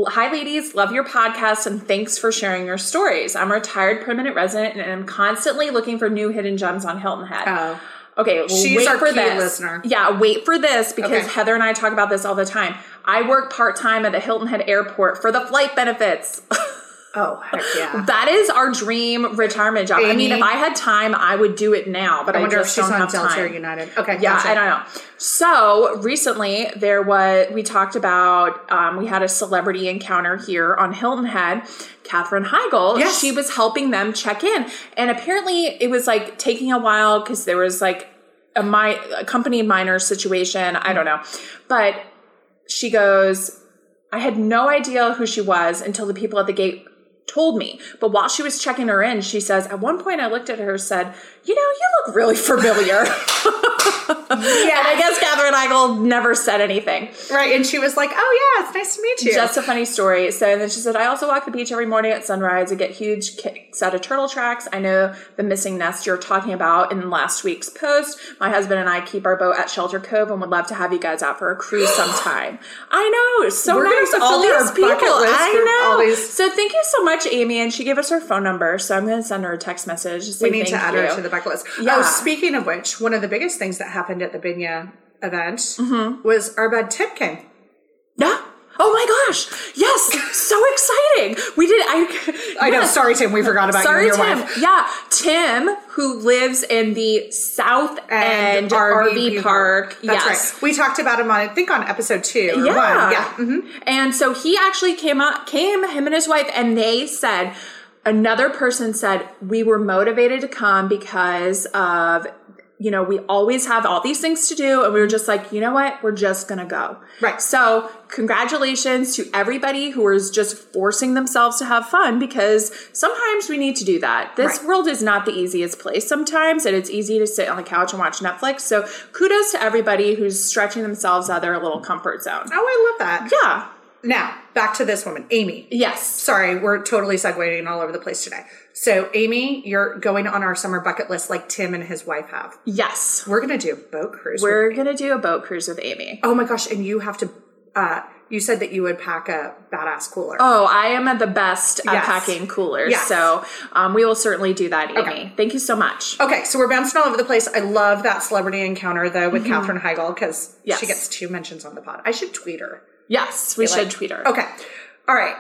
[SPEAKER 1] Hi, ladies. Love your podcast and thanks for sharing your stories. I'm a retired permanent resident and I'm constantly looking for new hidden gems on Hilton Head.
[SPEAKER 2] Oh.
[SPEAKER 1] Okay, well,
[SPEAKER 2] She's
[SPEAKER 1] wait
[SPEAKER 2] our
[SPEAKER 1] for
[SPEAKER 2] key
[SPEAKER 1] this.
[SPEAKER 2] listener.
[SPEAKER 1] Yeah, wait for this because
[SPEAKER 2] Okay.
[SPEAKER 1] Heather and I talk about this all the time. I work part time at the Hilton Head Airport for the flight benefits.
[SPEAKER 2] Oh, heck yeah.
[SPEAKER 1] that is our dream retirement job. I mean, if I had time, I would do it now, but I,
[SPEAKER 2] I wonder if
[SPEAKER 1] just
[SPEAKER 2] she's
[SPEAKER 1] don't
[SPEAKER 2] on
[SPEAKER 1] have
[SPEAKER 2] Delta
[SPEAKER 1] time.
[SPEAKER 2] United. Okay.
[SPEAKER 1] Yeah,
[SPEAKER 2] gotcha.
[SPEAKER 1] I don't know. So recently, there was we talked about um, we had a celebrity encounter here on Hilton Head. Katherine Heigl,
[SPEAKER 2] Yes.
[SPEAKER 1] she was helping them check in, and apparently it was like taking a while because there was like a, my, a company minor situation. I don't know, but she goes, I had no idea who she was until the people at the gate told me. But while she was checking her in, she says, at one point I looked at her said, You know, you look really familiar.
[SPEAKER 2] Yeah.
[SPEAKER 1] And I guess Katherine Heigl never said anything.
[SPEAKER 2] Right. And she was like, oh, yeah, it's nice to meet you.
[SPEAKER 1] Just a funny story. So then she said, I also walk the beach every morning at sunrise. I get huge kicks out of turtle tracks. I know the missing nest you're talking about in last week's post. My husband and I keep our boat at Shelter Cove and would love to have you guys out for a cruise sometime. I know. So
[SPEAKER 2] We're
[SPEAKER 1] nice. All
[SPEAKER 2] fulfill
[SPEAKER 1] these people. I know.
[SPEAKER 2] these-
[SPEAKER 1] So thank you so much, Amy. And she gave us her phone number. So I'm going to send her a text message.
[SPEAKER 2] we need to add
[SPEAKER 1] you.
[SPEAKER 2] her to the list.
[SPEAKER 1] Yeah.
[SPEAKER 2] Oh, speaking of which, one of the biggest things that happened at the Binya event
[SPEAKER 1] Mm-hmm.
[SPEAKER 2] was our bud Tip came.
[SPEAKER 1] Yeah. Oh my gosh. Yes. so exciting. We did. I,
[SPEAKER 2] I know. Sorry, Tim. We forgot about
[SPEAKER 1] Sorry,
[SPEAKER 2] you your
[SPEAKER 1] Tim.
[SPEAKER 2] wife.
[SPEAKER 1] Yeah, Tim, who lives in the South End RV, Park.
[SPEAKER 2] That's
[SPEAKER 1] yes.
[SPEAKER 2] right. We talked about him on, I think, on episode two or
[SPEAKER 1] Yeah.
[SPEAKER 2] one. Yeah. mhm.
[SPEAKER 1] And so he actually came up, came, him and his wife, and they said, another person said, we were motivated to come because of, you know, we always have all these things to do. And we were just like, you know what? We're just to go.
[SPEAKER 2] Right.
[SPEAKER 1] So congratulations to everybody who is just forcing themselves to have fun because sometimes we need to do that. This
[SPEAKER 2] Right.
[SPEAKER 1] world is not the easiest place sometimes, and it's easy to sit on the couch and watch Netflix. So kudos to everybody who's stretching themselves out of their little comfort zone.
[SPEAKER 2] Oh, I love that.
[SPEAKER 1] Yeah.
[SPEAKER 2] Now, back to this woman, Amy.
[SPEAKER 1] Yes.
[SPEAKER 2] Sorry, we're totally segueing all over the place today. So, Amy, you're going on our summer bucket list like Tim and his wife have.
[SPEAKER 1] Yes.
[SPEAKER 2] We're going to do a boat cruise.
[SPEAKER 1] We're going to do a boat cruise with Amy.
[SPEAKER 2] oh my gosh, and you have to, uh, you said that you would pack a badass cooler.
[SPEAKER 1] Oh, I am at the best at
[SPEAKER 2] Yes.
[SPEAKER 1] packing coolers.
[SPEAKER 2] Yes.
[SPEAKER 1] So um, we will certainly do that, Amy.
[SPEAKER 2] Okay.
[SPEAKER 1] Thank you so much.
[SPEAKER 2] Okay, so we're bouncing all over the place. I love that celebrity encounter though with Katherine Heigl because
[SPEAKER 1] Mm-hmm. Yes.
[SPEAKER 2] she gets two mentions on the pod. I should tweet her.
[SPEAKER 1] Yes, we should
[SPEAKER 2] like-
[SPEAKER 1] tweet her.
[SPEAKER 2] Okay, all right.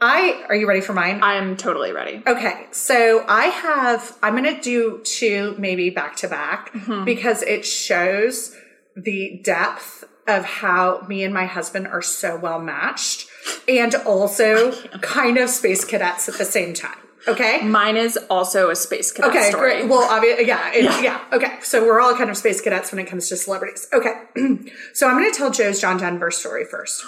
[SPEAKER 2] I are you ready for mine?
[SPEAKER 1] I'm totally ready.
[SPEAKER 2] Okay, so I have, I'm going to do two maybe back to back
[SPEAKER 1] Mm-hmm.
[SPEAKER 2] because it shows the depth of how me and my husband are so well matched and also kind of space cadets at the same time. Okay.
[SPEAKER 1] Mine is also a space cadet
[SPEAKER 2] Okay,
[SPEAKER 1] story.
[SPEAKER 2] great. Well, obviously, yeah, it- yeah, Okay, so we're all kind of space cadets when it comes to celebrities. Okay, so I'm going to tell Joe's John Denver story first.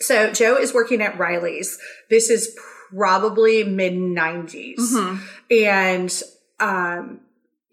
[SPEAKER 2] So Joe is working at Riley's. This is probably mid 90s, and um,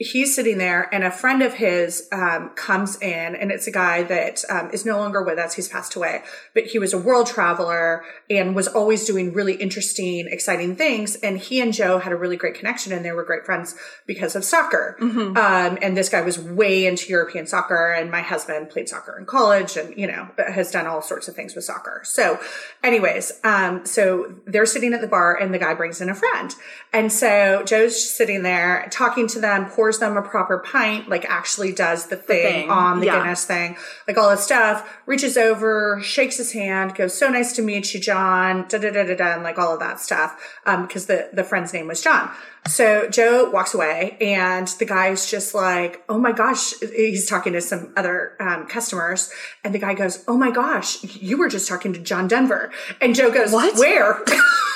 [SPEAKER 2] he's sitting there, and a friend of his um, comes in, and it's a guy that um, is no longer with us. He's passed away, but he was a world traveler and was always doing really interesting, exciting things. And he and Joe had a really great connection, and they were great friends because of soccer. Um, and this guy was way into European soccer, and my husband played soccer in college, and you know has done all sorts of things with soccer. So, anyways, um, so they're sitting at the bar, and the guy brings in a friend, and so Joe's sitting there talking to them, pours them a proper pint, like actually does the thing,
[SPEAKER 1] thing,
[SPEAKER 2] on the
[SPEAKER 1] yeah.
[SPEAKER 2] Guinness thing, like all this stuff, reaches over, shakes his hand, goes, so nice to meet you, John, da da da da da, and like all of that stuff, um, because the, the friend's name was John. So Joe walks away and the guy's just like, oh my gosh, he's talking to some other um, customers. And the guy goes, oh my gosh, you were just talking to John Denver. And Joe goes,
[SPEAKER 1] What?
[SPEAKER 2] where?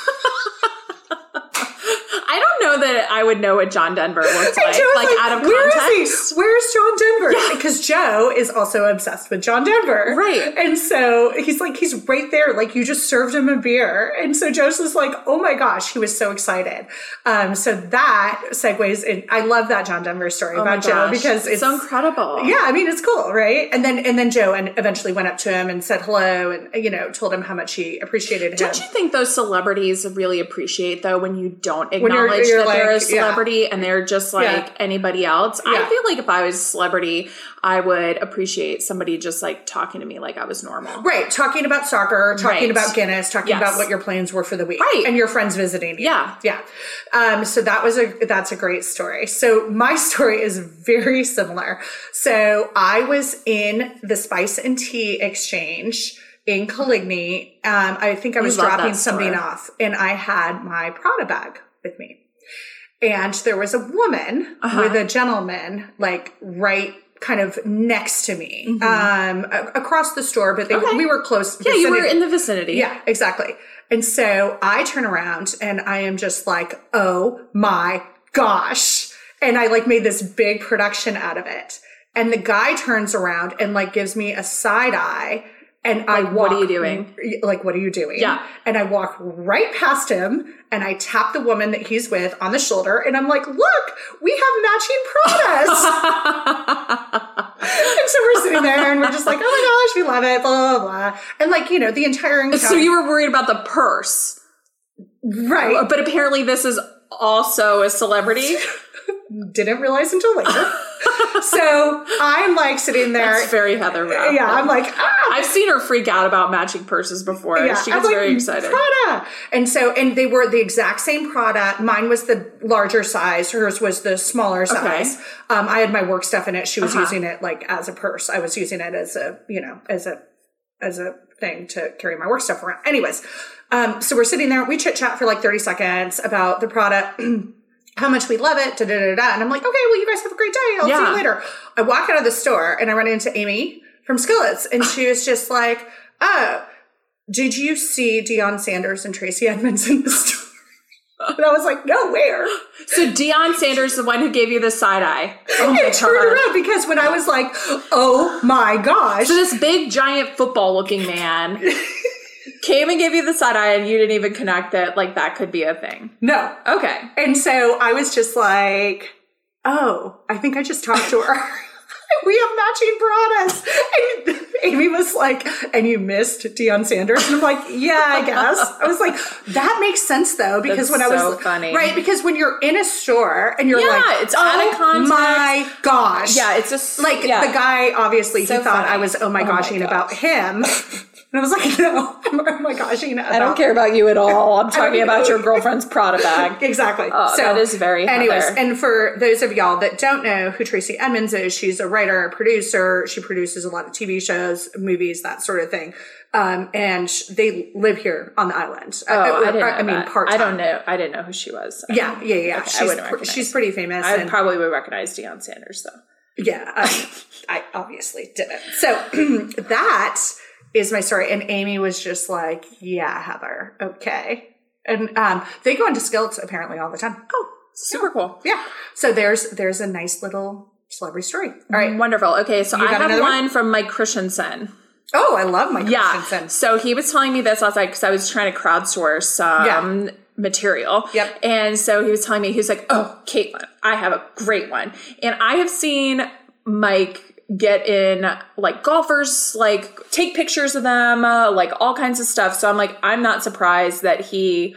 [SPEAKER 1] I that I would know what John Denver looks
[SPEAKER 2] And
[SPEAKER 1] like, like, out of
[SPEAKER 2] "Where is
[SPEAKER 1] context.
[SPEAKER 2] he? Where's John Denver? Because Joe is also obsessed with John Denver.
[SPEAKER 1] Right.
[SPEAKER 2] And so he's like, he's right there. Like you just served him a beer. And so Joe's just like, oh my gosh, he was so excited. Um, so that segues in. I love that John Denver story
[SPEAKER 1] Oh
[SPEAKER 2] about Joe because it's
[SPEAKER 1] so incredible.
[SPEAKER 2] yeah, I mean it's cool, right? And then and then Joe and eventually went up to him and said hello and you know told him how much he appreciated him.
[SPEAKER 1] Don't you think those celebrities really appreciate though when you don't
[SPEAKER 2] when
[SPEAKER 1] acknowledge
[SPEAKER 2] you're, you're
[SPEAKER 1] that that they're a
[SPEAKER 2] like- yeah.
[SPEAKER 1] celebrity and they're just like
[SPEAKER 2] Yeah.
[SPEAKER 1] anybody else. I feel like if I was a celebrity, I would appreciate somebody just like talking to me like I was normal.
[SPEAKER 2] Right, talking about soccer, talking
[SPEAKER 1] Right.
[SPEAKER 2] about Guinness, talking
[SPEAKER 1] Yes.
[SPEAKER 2] about what your plans were for the week,
[SPEAKER 1] Right.
[SPEAKER 2] and your friends visiting. you.
[SPEAKER 1] Yeah.
[SPEAKER 2] yeah. Um, so that was a that's a great story. So my story is very similar. So I was in the Spice and Tea Exchange in Coligny. Um, I think I was dropping something off, and I had my Prada bag with me, and there was a woman
[SPEAKER 1] Uh-huh.
[SPEAKER 2] with a gentleman like right kind of next to me um a- across the store but they,
[SPEAKER 1] Mm-hmm. Okay.
[SPEAKER 2] we were close
[SPEAKER 1] Yeah, you were in the vicinity.
[SPEAKER 2] Yeah, exactly. And so I turn around and I am just like, oh my gosh. And I like made this big production out of it. And the guy turns around and like gives me a side eye. And I walk,
[SPEAKER 1] what are you doing?
[SPEAKER 2] Like, what are you doing?
[SPEAKER 1] Yeah.
[SPEAKER 2] And I walk right past him and I tap the woman that he's with on the shoulder. And I'm like, look, we have matching Pradas. and so we're sitting there and we're just like, oh my gosh, we love it, blah, blah, blah. And like, you know, the entire encounter.
[SPEAKER 1] So you were worried about the purse,
[SPEAKER 2] right.
[SPEAKER 1] but apparently this is also a celebrity.
[SPEAKER 2] Didn't realize until later. so I'm like sitting there.
[SPEAKER 1] It's very Heather
[SPEAKER 2] yeah, I'm like, ah.
[SPEAKER 1] I've seen her freak out about matching purses before.
[SPEAKER 2] Yeah,
[SPEAKER 1] she gets
[SPEAKER 2] like,
[SPEAKER 1] very excited.
[SPEAKER 2] Prada. And so, and they were the exact same product. Mine was the larger size. Hers was the smaller size. Um, I had my work stuff in it. She was
[SPEAKER 1] Uh-huh.
[SPEAKER 2] using it like as a purse. I was using it as a, you know, as a, as a thing to carry my work stuff around. Anyways, um, so we're sitting there. We chit chat for like 30 seconds about the product. How much we love it, da, da, da, da. And I'm like, okay, well, you guys have a great day. I'll see you later. I walk out of the store and I run into Amy from Skillets, and she was just like, oh, did you see Deion Sanders and Tracy Edmonds in the store? And I was like, no, where?
[SPEAKER 1] So Deion Sanders, the one who gave you the side eye. Oh my
[SPEAKER 2] I turned around because when I was like, oh my gosh.
[SPEAKER 1] So this big giant football looking man came and gave you the side eye and you didn't even connect that like that could be a thing.
[SPEAKER 2] no.
[SPEAKER 1] Okay.
[SPEAKER 2] And so I was just like, oh, I think I just talked to her. we have matching products. And Amy was like, and you missed Deion Sanders? And I'm like, yeah, I guess. I was like, that makes sense though, because
[SPEAKER 1] That's
[SPEAKER 2] when I was
[SPEAKER 1] so funny.
[SPEAKER 2] right, because when you're in a store and you're
[SPEAKER 1] Yeah,
[SPEAKER 2] like,
[SPEAKER 1] it's
[SPEAKER 2] oh my gosh.
[SPEAKER 1] Yeah, it's just
[SPEAKER 2] like
[SPEAKER 1] yeah.
[SPEAKER 2] the guy obviously
[SPEAKER 1] So
[SPEAKER 2] he thought
[SPEAKER 1] funny.
[SPEAKER 2] I was oh my
[SPEAKER 1] Oh my
[SPEAKER 2] goshing about him. And I was like, no, oh my goshing about
[SPEAKER 1] I don't care about you at all. I'm talking about your girlfriend's Prada bag.
[SPEAKER 2] Exactly.
[SPEAKER 1] Oh, that is very
[SPEAKER 2] Anyways,
[SPEAKER 1] Heather.
[SPEAKER 2] and for those of y'all that don't know who Tracy Edmonds is, she's a writer, a producer. She produces a lot of TV shows, movies, that sort of thing. Um, and they live here on the island.
[SPEAKER 1] Oh, I didn't know
[SPEAKER 2] I mean, part
[SPEAKER 1] I don't know. I didn't know who she was.
[SPEAKER 2] Yeah, yeah, yeah.
[SPEAKER 1] Okay, I
[SPEAKER 2] she's pr- she's pretty famous.
[SPEAKER 1] I
[SPEAKER 2] and-
[SPEAKER 1] probably would recognize Deion Sanders though.
[SPEAKER 2] Yeah, I, I obviously didn't. So that is my story. And Amy was just like, "Yeah, Heather, okay." And um, they go into skillets apparently all the time. Oh,
[SPEAKER 1] Super cool.
[SPEAKER 2] yeah. So there's there's a nice little celebrity story. All right.
[SPEAKER 1] Wonderful. Okay, so I
[SPEAKER 2] got
[SPEAKER 1] have one,
[SPEAKER 2] one?
[SPEAKER 1] from Mike Christensen.
[SPEAKER 2] Oh, I love Mike
[SPEAKER 1] Yeah.
[SPEAKER 2] Christensen.
[SPEAKER 1] So he was telling me this night because I was trying to crowdsource some
[SPEAKER 2] Yeah.
[SPEAKER 1] material.
[SPEAKER 2] Yep.
[SPEAKER 1] And so he was telling me, he was like, Oh, Caitlin, I have a great one. And I have seen Mike get in like golfers, like take pictures of them, uh, like all kinds of stuff. So I'm like, I'm not surprised that he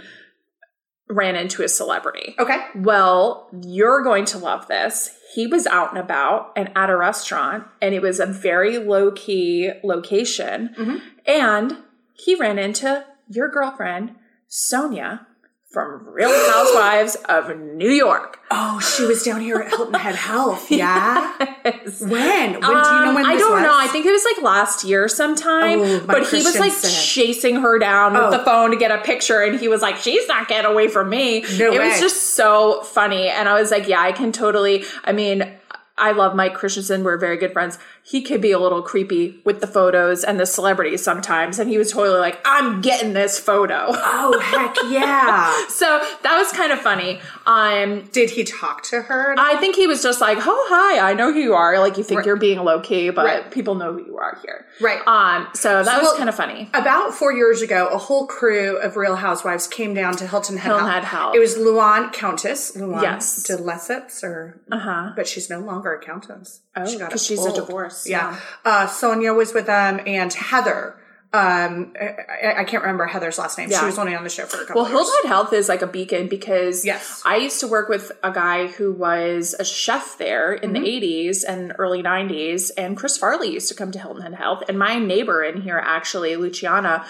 [SPEAKER 1] ran into a celebrity.
[SPEAKER 2] Okay.
[SPEAKER 1] Well, you're going to love this. He was out and about and at a restaurant, and it was a very low key location.
[SPEAKER 2] Mm-hmm.
[SPEAKER 1] And he ran into your girlfriend, Sonia, from Real Housewives of New York.
[SPEAKER 2] Oh, she was down here at Hilton Head Health. Yeah.
[SPEAKER 1] Yes.
[SPEAKER 2] When? When do you know
[SPEAKER 1] Um,
[SPEAKER 2] when?
[SPEAKER 1] I don't know. I think it was like last year sometime.
[SPEAKER 2] Oh,
[SPEAKER 1] but he was like chasing her down with
[SPEAKER 2] Oh.
[SPEAKER 1] the phone to get a picture, and he was like, "She's not getting away from me."
[SPEAKER 2] No
[SPEAKER 1] it
[SPEAKER 2] way.
[SPEAKER 1] was just so funny, and I was like, "Yeah, I can totally." I mean. I love Mike Christensen. We're very good friends. He could be a little creepy with the photos and the celebrities sometimes. And he was totally like, I'm getting this photo.
[SPEAKER 2] Oh heck yeah!
[SPEAKER 1] so that was kind of funny. Um,
[SPEAKER 2] Did he talk to her?
[SPEAKER 1] I think he was just like, "Oh, hi, I know who you are." Like you think
[SPEAKER 2] Right.
[SPEAKER 1] you're being low key, but
[SPEAKER 2] Right.
[SPEAKER 1] people know who you are here.
[SPEAKER 2] Right.
[SPEAKER 1] Um. So that
[SPEAKER 2] Well,
[SPEAKER 1] was kind of funny.
[SPEAKER 2] About four years ago, a whole crew of Real Housewives came down to Hilton Head
[SPEAKER 1] Hilton Head Health.
[SPEAKER 2] It was Luann Countess, Luann
[SPEAKER 1] Yes.
[SPEAKER 2] de Lesseps, or
[SPEAKER 1] Uh huh.
[SPEAKER 2] but she's no longer a countess.
[SPEAKER 1] Oh,
[SPEAKER 2] She got
[SPEAKER 1] 'cause
[SPEAKER 2] it
[SPEAKER 1] she's a
[SPEAKER 2] pulled.
[SPEAKER 1] Divorce,
[SPEAKER 2] Yeah.
[SPEAKER 1] yeah.
[SPEAKER 2] Uh, Sonja was with them, and Heather Um, I, I can't remember Heather's last name. She was only on the show for a couple
[SPEAKER 1] Well,
[SPEAKER 2] of years.
[SPEAKER 1] Hilton Head Health is like a beacon because
[SPEAKER 2] Yes.
[SPEAKER 1] I used to work with a guy who was a chef there in
[SPEAKER 2] Mm-hmm.
[SPEAKER 1] the 80s and early 90s, and Chris Farley used to come to Hilton Head Health. And my neighbor in here, actually, Luciana,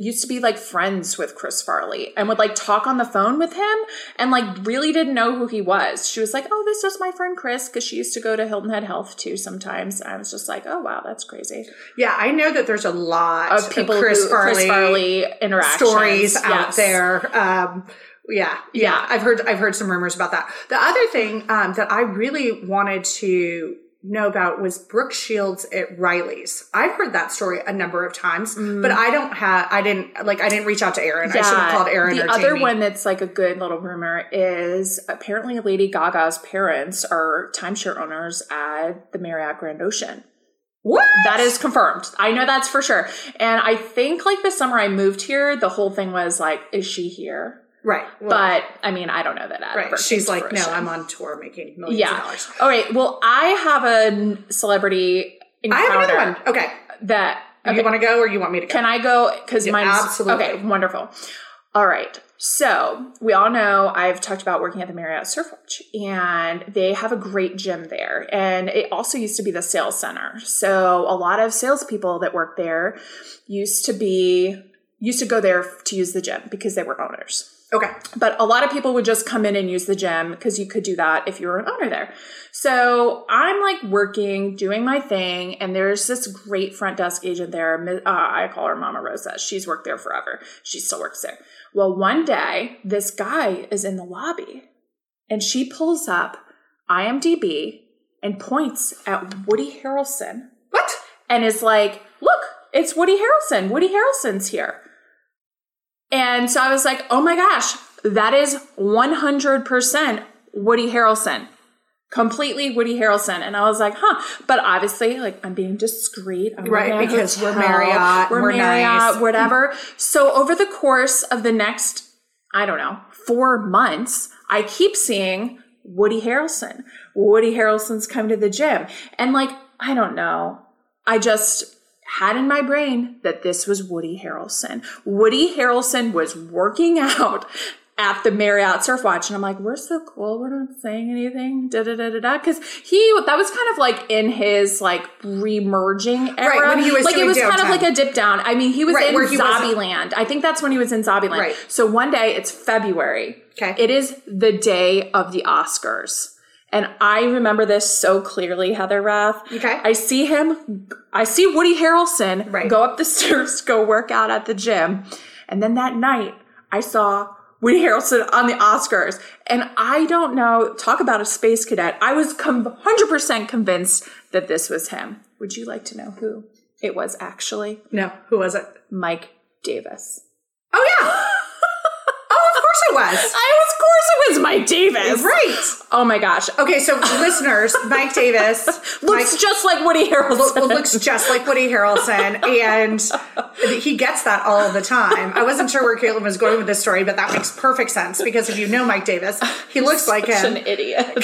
[SPEAKER 1] used to be like friends with Chris Farley and would like talk on the phone with him and like really didn't know who he was. She was like, Oh, this is my friend Chris, because she used to go to Hilton Head Health too sometimes. I was just like, Oh, wow, that's crazy.
[SPEAKER 2] Yeah, I know that there's a lot
[SPEAKER 1] Of people
[SPEAKER 2] Chris,
[SPEAKER 1] who,
[SPEAKER 2] Farley
[SPEAKER 1] Chris Farley interactions.
[SPEAKER 2] stories out there. Um, yeah, yeah,
[SPEAKER 1] Yeah.
[SPEAKER 2] I've heard I've heard some rumors about that. The other thing um, that I really wanted to know about was Brooke Shields at Riley's. I've heard that story a number of times, but I don't have I didn't like I didn't reach out to Aaron. I should have called Aaron.
[SPEAKER 1] The other
[SPEAKER 2] Jamie.
[SPEAKER 1] one that's like a good little rumor is apparently Lady Gaga's parents are timeshare owners at the Marriott Grande Ocean.
[SPEAKER 2] What?
[SPEAKER 1] That is confirmed. I know that's for sure. And I think like the summer I moved here, the whole thing was like, is she here?
[SPEAKER 2] right. Well,
[SPEAKER 1] But I mean, I don't know that.
[SPEAKER 2] right. She's like, no. I'm on tour making millions of
[SPEAKER 1] Yeah.
[SPEAKER 2] dollars.
[SPEAKER 1] All right. Well, I have a celebrity
[SPEAKER 2] I
[SPEAKER 1] encounter
[SPEAKER 2] have another one. Okay.
[SPEAKER 1] that.
[SPEAKER 2] You want to go or you want me to go?
[SPEAKER 1] Can I go? Because
[SPEAKER 2] Yeah,
[SPEAKER 1] mine's
[SPEAKER 2] absolutely.
[SPEAKER 1] okay. Wonderful. All right. So we all know I've talked about working at the Marriott Surf Watch, and they have a great gym there, and it also used to be the sales center. So a lot of salespeople that work there used to be used to go there to use the gym because they were owners.
[SPEAKER 2] Okay.
[SPEAKER 1] But a lot of people would just come in and use the gym because you could do that if you were an owner there. So I'm like working, doing my thing, and there's this great front desk agent there. Uh, I call her Mama Rosa. She's worked there forever. She still works there. Well, one day, this guy is in the lobby and she pulls up IMDb and points at Woody Harrelson
[SPEAKER 2] What?
[SPEAKER 1] and is like, look, it's Woody Harrelson. Woody Harrelson's here. And so I was like, oh my gosh, that is 100% Woody Harrelson. Completely Woody Harrelson. And I was like, huh. But obviously, like, I'm being discreet. I'm
[SPEAKER 2] Right,
[SPEAKER 1] working at a
[SPEAKER 2] because we're. Marriott,
[SPEAKER 1] We're,
[SPEAKER 2] we're
[SPEAKER 1] Marriott,
[SPEAKER 2] nice.
[SPEAKER 1] whatever. So over the course of the next, I don't know, four months, I keep seeing Woody Harrelson. Woody Harrelson's come to the gym. And like, I don't know. I just had in my brain that this was Woody Harrelson. Woody Harrelson was working out at the Marriott Surf Watch. And I'm like, we're so cool. We're not saying anything. Da da da da da. Cause he, that was kind of like in his like remerging era.
[SPEAKER 2] when he was
[SPEAKER 1] like it was kind of like a dip down. I mean, he was
[SPEAKER 2] Right,
[SPEAKER 1] in Zombieland. I think that's when he was in Zombieland.
[SPEAKER 2] Right.
[SPEAKER 1] So one day it's February.
[SPEAKER 2] Okay.
[SPEAKER 1] It is the day of the Oscars. And I remember this so clearly, Heather Rath.
[SPEAKER 2] Okay.
[SPEAKER 1] I see him, I see Woody Harrelson
[SPEAKER 2] Right.
[SPEAKER 1] go up the stairs, go work out at the gym. And then that night, I saw Woody Harrelson on the Oscars. And I don't know, talk about a space cadet. I was com- 100% convinced that this was him. Would you like to know who it was actually?
[SPEAKER 2] No. Who was it?
[SPEAKER 1] Mike Davis.
[SPEAKER 2] Oh yeah. It was.
[SPEAKER 1] I, of course, it was Mike Davis.
[SPEAKER 2] Right.
[SPEAKER 1] Oh my gosh.
[SPEAKER 2] Okay, so listeners, Mike Davis
[SPEAKER 1] Looks
[SPEAKER 2] Mike,
[SPEAKER 1] just like Woody Harrelson.
[SPEAKER 2] look- looks just like Woody Harrelson, and he gets that all the time. I wasn't sure where Caitlin was going with this story, but that makes perfect sense because if you know Mike Davis, he looks like him.
[SPEAKER 1] an idiot.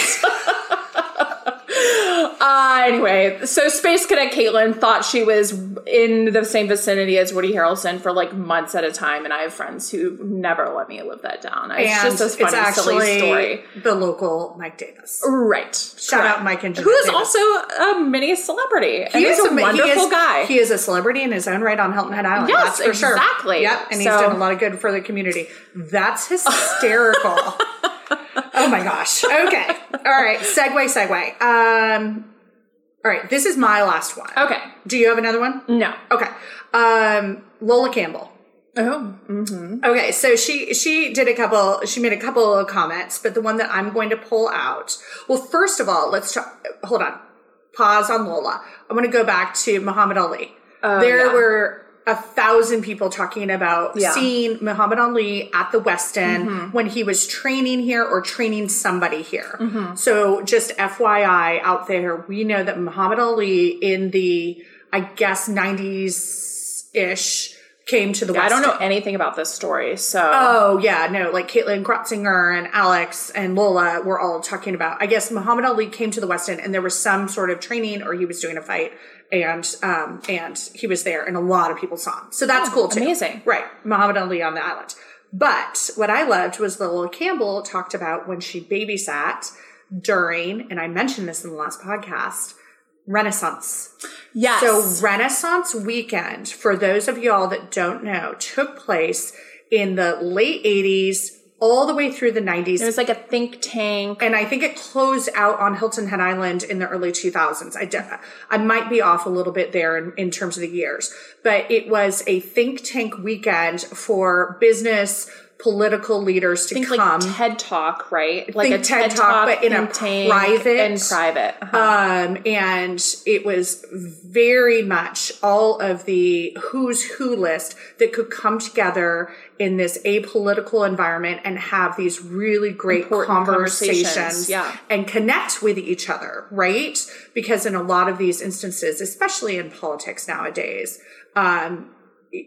[SPEAKER 1] uh, anyway, so Space Cadet Caitlin thought she was in the same vicinity as Woody Harrelson for like months at a time, and I have friends who never let me live that down. It's
[SPEAKER 2] And
[SPEAKER 1] just a funny,
[SPEAKER 2] it's
[SPEAKER 1] silly story.
[SPEAKER 2] the local Mike Davis.
[SPEAKER 1] Right.
[SPEAKER 2] Shout
[SPEAKER 1] Correct.
[SPEAKER 2] out Mike and
[SPEAKER 1] Who
[SPEAKER 2] Jeanette
[SPEAKER 1] is
[SPEAKER 2] Davis.
[SPEAKER 1] also a mini celebrity. And is a
[SPEAKER 2] he
[SPEAKER 1] wonderful
[SPEAKER 2] is-
[SPEAKER 1] guy.
[SPEAKER 2] He is a celebrity in his own right on Hilton Head Island.
[SPEAKER 1] Yes,
[SPEAKER 2] for sure.
[SPEAKER 1] exactly.
[SPEAKER 2] Yep, and he's
[SPEAKER 1] So-
[SPEAKER 2] done a lot of good for the community. That's hysterical. oh my gosh. Okay. All right. Segue. Segue. Um. All right. This is my last one.
[SPEAKER 1] okay.
[SPEAKER 2] Do you have another one?
[SPEAKER 1] No.
[SPEAKER 2] Okay. Um. Lola Campbell.
[SPEAKER 1] Oh.
[SPEAKER 2] Okay, so she she did a couple. She made a couple of comments, but the one that I'm going to pull out. Well, first of all, let's talk. Hold on. Pause on Lola. I want to go back to Muhammad Ali. there
[SPEAKER 1] yeah.
[SPEAKER 2] were a thousand people talking about
[SPEAKER 1] Yeah.
[SPEAKER 2] seeing Muhammad Ali at the West End mm-hmm. when he was training here or training somebody here. Mm-hmm. So just FYI out there, we know that Muhammad Ali in the I guess 90s ish came to the West
[SPEAKER 1] I don't know anything about this story, so
[SPEAKER 2] Oh yeah, no, like Caitlin Grotzinger and Alex and Lola were all talking about. I guess Muhammad Ali came to the West End and there was some sort of training or he was doing a fight and um, and he was there, and a lot of people saw him. So that's cool too.
[SPEAKER 1] amazing.
[SPEAKER 2] right? Muhammad Ali on the island. But what I loved was that Lola Campbell talked about when she babysat during, and I mentioned this in the last podcast, Renaissance.
[SPEAKER 1] Yes.
[SPEAKER 2] So Renaissance weekend, for those of y'all that don't know, took place in the late 80s all the way through the 90s.
[SPEAKER 1] it was like a think tank.
[SPEAKER 2] and I think it closed out on Hilton Head Island in the early 2000s. I, de- I might be off a little bit there in, in terms of the years, but it was a think tank weekend for business, political leaders to
[SPEAKER 1] think
[SPEAKER 2] come.
[SPEAKER 1] like TED Talk, right? Like
[SPEAKER 2] Think TED Talk, but in a private-
[SPEAKER 1] and private. Uh-huh.
[SPEAKER 2] Um, and it was very much all of the who's who list that could come together in this apolitical environment and have these really great
[SPEAKER 1] Important
[SPEAKER 2] conversations,
[SPEAKER 1] conversations, yeah.
[SPEAKER 2] and connect with each other, right? Because in a lot of these instances, especially in politics nowadays, um,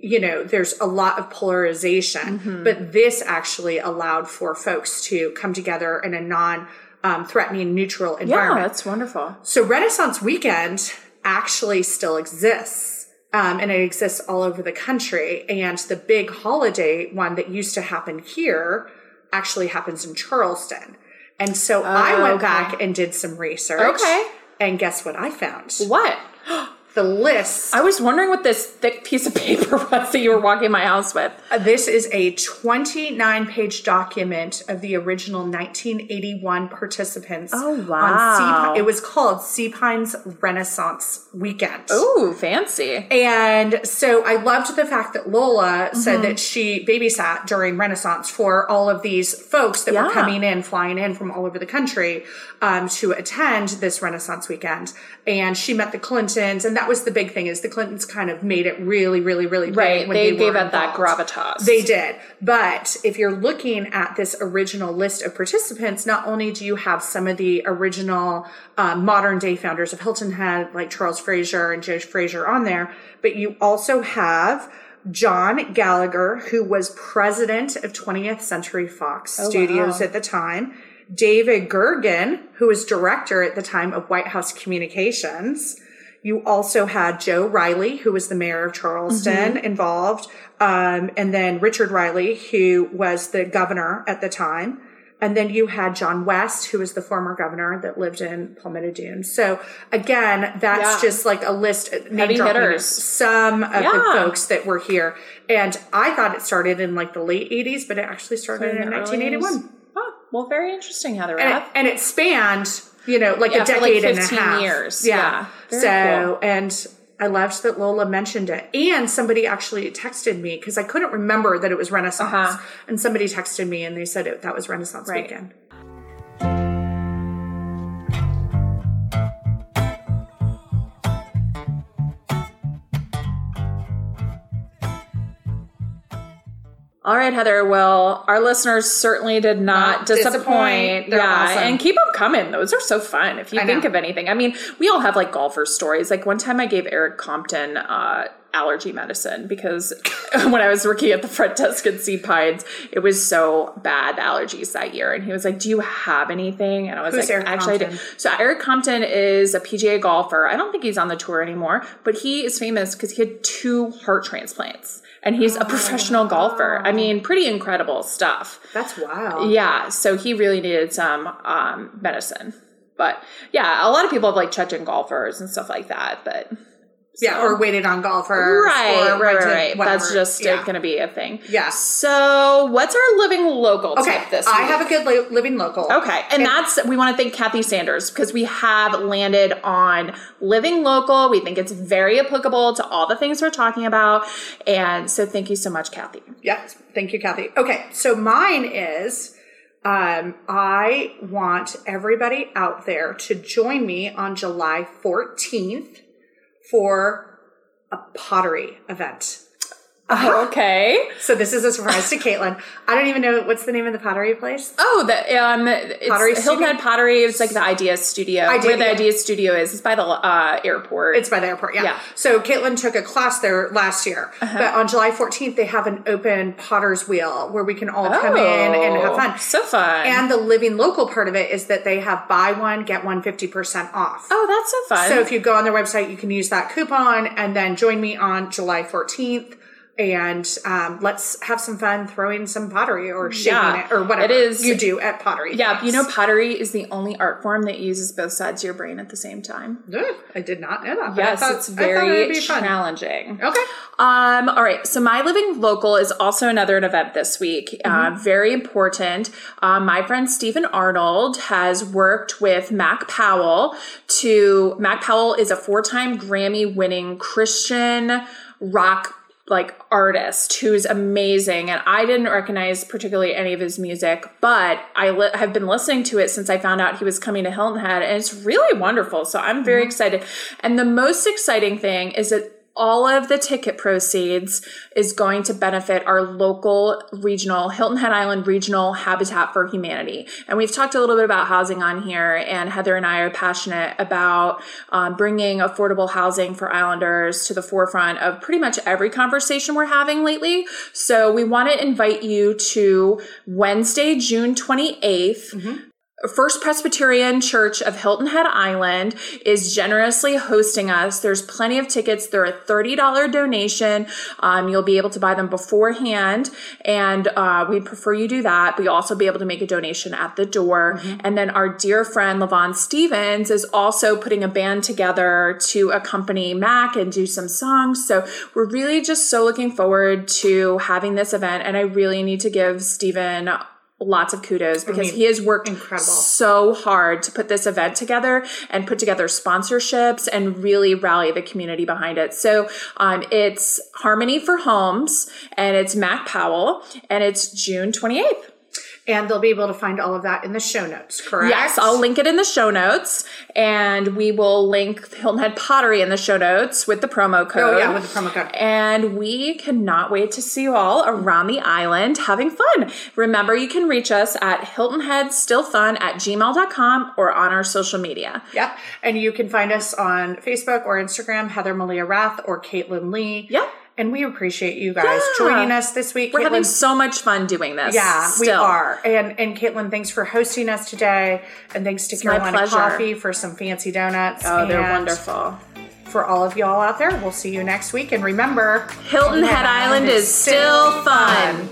[SPEAKER 2] you know, there's a lot of polarization,
[SPEAKER 1] Mm-hmm.
[SPEAKER 2] but this actually allowed for folks to come together in a non um, threatening, neutral environment.
[SPEAKER 1] yeah, that's wonderful.
[SPEAKER 2] So Renaissance Weekend actually still exists. Um, and it exists all over the country. And the big holiday one that used to happen here actually happens in Charleston. And so I went
[SPEAKER 1] Oh, okay.
[SPEAKER 2] back and did some research.
[SPEAKER 1] Okay.
[SPEAKER 2] And guess what I found?
[SPEAKER 1] What?
[SPEAKER 2] The list.
[SPEAKER 1] I was wondering what this thick piece of paper was that you were walking my house with.
[SPEAKER 2] Uh, This is a 29 page document of the original 1981 participants.
[SPEAKER 1] Oh,
[SPEAKER 2] on Sea
[SPEAKER 1] wow.
[SPEAKER 2] It was called Sea Pines Renaissance Weekend.
[SPEAKER 1] Oh, fancy.
[SPEAKER 2] And so I loved the fact that Lola
[SPEAKER 1] Mm-hmm.
[SPEAKER 2] said that she babysat during Renaissance for all of these folks that were coming in, flying in from all over the country um, to attend this Renaissance weekend. And she met the Clintons, and that was the big thing is the Clintons kind of made it really, really, really big.
[SPEAKER 1] Right.
[SPEAKER 2] when
[SPEAKER 1] They,
[SPEAKER 2] were
[SPEAKER 1] gave it that gravitas.
[SPEAKER 2] They did. But if you're looking at this original list of participants, not only do you have some of the original uh, modern day founders of Hilton Head, like Charles Fraser and Joe Fraser on there, but you also have John Gallagher, who was president of 20th Century Fox Studios
[SPEAKER 1] wow.
[SPEAKER 2] at the time. David Gergen, who was director at the time of White House Communications. You also had Joe Riley, who was the mayor of Charleston, involved. Um, and then Richard Riley, who was the governor at the time. And then you had John West, who was the former governor that lived in Palmetto Dunes. So again, that's
[SPEAKER 1] Yeah.
[SPEAKER 2] just like a list, uh, name dropping
[SPEAKER 1] hitters.
[SPEAKER 2] some of the folks that were here. And I thought it started in like the late 80s, but it actually started in
[SPEAKER 1] the early
[SPEAKER 2] 1981.
[SPEAKER 1] Oh, well, very interesting, Heather.
[SPEAKER 2] And it, and it spanned, you know, like
[SPEAKER 1] Yeah,
[SPEAKER 2] a
[SPEAKER 1] for, like,
[SPEAKER 2] decade and a
[SPEAKER 1] 15
[SPEAKER 2] half.
[SPEAKER 1] years.
[SPEAKER 2] Yeah.
[SPEAKER 1] Yeah.
[SPEAKER 2] So,
[SPEAKER 1] cool.
[SPEAKER 2] and I loved that Lola mentioned it. And somebody actually texted me because I couldn't remember that it was Renaissance.
[SPEAKER 1] Uh-huh.
[SPEAKER 2] And somebody texted me and they said it, that was Renaissance
[SPEAKER 1] Right.
[SPEAKER 2] weekend.
[SPEAKER 1] All right, Heather. Well, our listeners certainly did not,
[SPEAKER 2] Not
[SPEAKER 1] disappoint.
[SPEAKER 2] disappoint.
[SPEAKER 1] Yeah,
[SPEAKER 2] awesome.
[SPEAKER 1] and keep them coming. Those are so fun. If you
[SPEAKER 2] I
[SPEAKER 1] think
[SPEAKER 2] know.
[SPEAKER 1] of anything, I mean, we all have like golfer stories. Like one time, I gave Erik Compton uh, allergy medicine because when I was working at the front desk at Sea Pines, it was so bad the allergies that year, and he was like, "Do you have anything?" And I was
[SPEAKER 2] Who's
[SPEAKER 1] like,
[SPEAKER 2] Erik
[SPEAKER 1] "Actually, I do." So Erik Compton is a PGA golfer. I don't think he's on the tour anymore, but he is famous because he had two heart transplants. And he's a professional golfer. I mean, pretty incredible stuff.
[SPEAKER 2] That's wild.
[SPEAKER 1] Yeah, so he really needed some um, medicine. But yeah, a lot of people have like checked in golfers and stuff like that. But
[SPEAKER 2] Yeah, or waited on golfers.
[SPEAKER 1] right,
[SPEAKER 2] or
[SPEAKER 1] right, right. That's just
[SPEAKER 2] yeah.
[SPEAKER 1] going to be a thing.
[SPEAKER 2] Yeah.
[SPEAKER 1] So, what's our living local
[SPEAKER 2] Okay,
[SPEAKER 1] tip this
[SPEAKER 2] I
[SPEAKER 1] week?
[SPEAKER 2] have a good li- living local.
[SPEAKER 1] Okay, and that's we want to thank Kathy Sanders because we have landed on living local. We think it's very applicable to all the things we're talking about, and so thank you so much, Kathy.
[SPEAKER 2] Yes, thank you, Kathy. Okay, so mine is um, I want everybody out there to join me on July 14th for a pottery event.
[SPEAKER 1] Oh, okay.
[SPEAKER 2] So this is a surprise to Caitlin. I don't even know what's the name of the pottery place.
[SPEAKER 1] Oh, the um, it's
[SPEAKER 2] Pottery
[SPEAKER 1] Hilton
[SPEAKER 2] Studio?
[SPEAKER 1] Head Pottery. It's like the Idea Studio.
[SPEAKER 2] Idea-
[SPEAKER 1] where the
[SPEAKER 2] yeah.
[SPEAKER 1] Idea Studio is. It's by the uh, airport.
[SPEAKER 2] It's by the airport, yeah.
[SPEAKER 1] Yeah.
[SPEAKER 2] So Caitlin took a class there last year, but on July 14th they have an open Potter's Wheel where we can all come in and have fun.
[SPEAKER 1] Oh, So fun.
[SPEAKER 2] And the living local part of it is that they have buy one get one 50% off.
[SPEAKER 1] oh, that's so fun.
[SPEAKER 2] So if you go on their website, you can use that coupon and then join me on July 14th. And um, let's have some fun throwing some pottery or shaping
[SPEAKER 1] Yeah,
[SPEAKER 2] it or whatever
[SPEAKER 1] it is-
[SPEAKER 2] you do at pottery.
[SPEAKER 1] yeah,
[SPEAKER 2] things.
[SPEAKER 1] you know, pottery is the only art form that uses both sides of your brain at the same time.
[SPEAKER 2] Ugh, I did not know that.
[SPEAKER 1] Yes,
[SPEAKER 2] thought-
[SPEAKER 1] it's
[SPEAKER 2] I thought it would
[SPEAKER 1] very
[SPEAKER 2] fun.
[SPEAKER 1] challenging.
[SPEAKER 2] Okay.
[SPEAKER 1] Um, all right. So my living local is also another event this week. Uh, very important. Um, my friend Stephen Arnold has worked with Mac Powell to, Mac Powell is a four-time Grammy winning Christian rock like artist who's amazing and i didn't recognize particularly any of his music but i li- have been listening to it since i found out he was coming to hilton head and it's really wonderful so i'm very mm-hmm. excited. And the most exciting thing is that all of the ticket proceeds is going to benefit our local regional Hilton Head Island regional Habitat for Humanity. And we've talked a little bit about housing on here, and Heather and I are passionate about um, bringing affordable housing for islanders to the forefront of pretty much every conversation we're having lately. So we want to invite you to Wednesday, June 28th. First Presbyterian Church of Hilton Head Island is generously hosting us. There's plenty of tickets. They're a $30 donation. Um, you'll be able to buy them beforehand, and uh, we prefer you do that. But you'll also be able to make a donation at the door. And then our dear friend Lavon Stevens is also putting a band together to accompany Mac and do some songs. So we're really just so looking forward to having this event. And I really need to give Steven lots of kudos because
[SPEAKER 2] mean,
[SPEAKER 1] he has worked
[SPEAKER 2] incredible.
[SPEAKER 1] so hard to put this event together and put together sponsorships and really rally the community behind it. So um, it's Harmony for Homes and it's Mac Powell and it's June 28th.
[SPEAKER 2] And they'll be able to find all of that in the show notes, correct?
[SPEAKER 1] Yes, I'll link it in the show notes and we will link Hilton Head Pottery in the show notes with the promo code.
[SPEAKER 2] Oh, yeah, with the promo code.
[SPEAKER 1] And we cannot wait to see you all around the island having fun. Remember, you can reach us at hiltonheadstillfun at gmail.com or on our social media.
[SPEAKER 2] Yep. And you can find us on Facebook or Instagram, Heather Malia Rath or Caitlin Lee.
[SPEAKER 1] Yep.
[SPEAKER 2] And we appreciate you guys
[SPEAKER 1] Yeah.
[SPEAKER 2] joining us this week.
[SPEAKER 1] We're having so much fun doing this.
[SPEAKER 2] yeah, we are. And and Caitlin, thanks for hosting us today. And thanks to
[SPEAKER 1] my
[SPEAKER 2] Carolina. Coffee for some fancy donuts.
[SPEAKER 1] Oh, they're wonderful.
[SPEAKER 2] For all of y'all out there, we'll see you next week. And remember,
[SPEAKER 1] Hilton Head Island is still fun.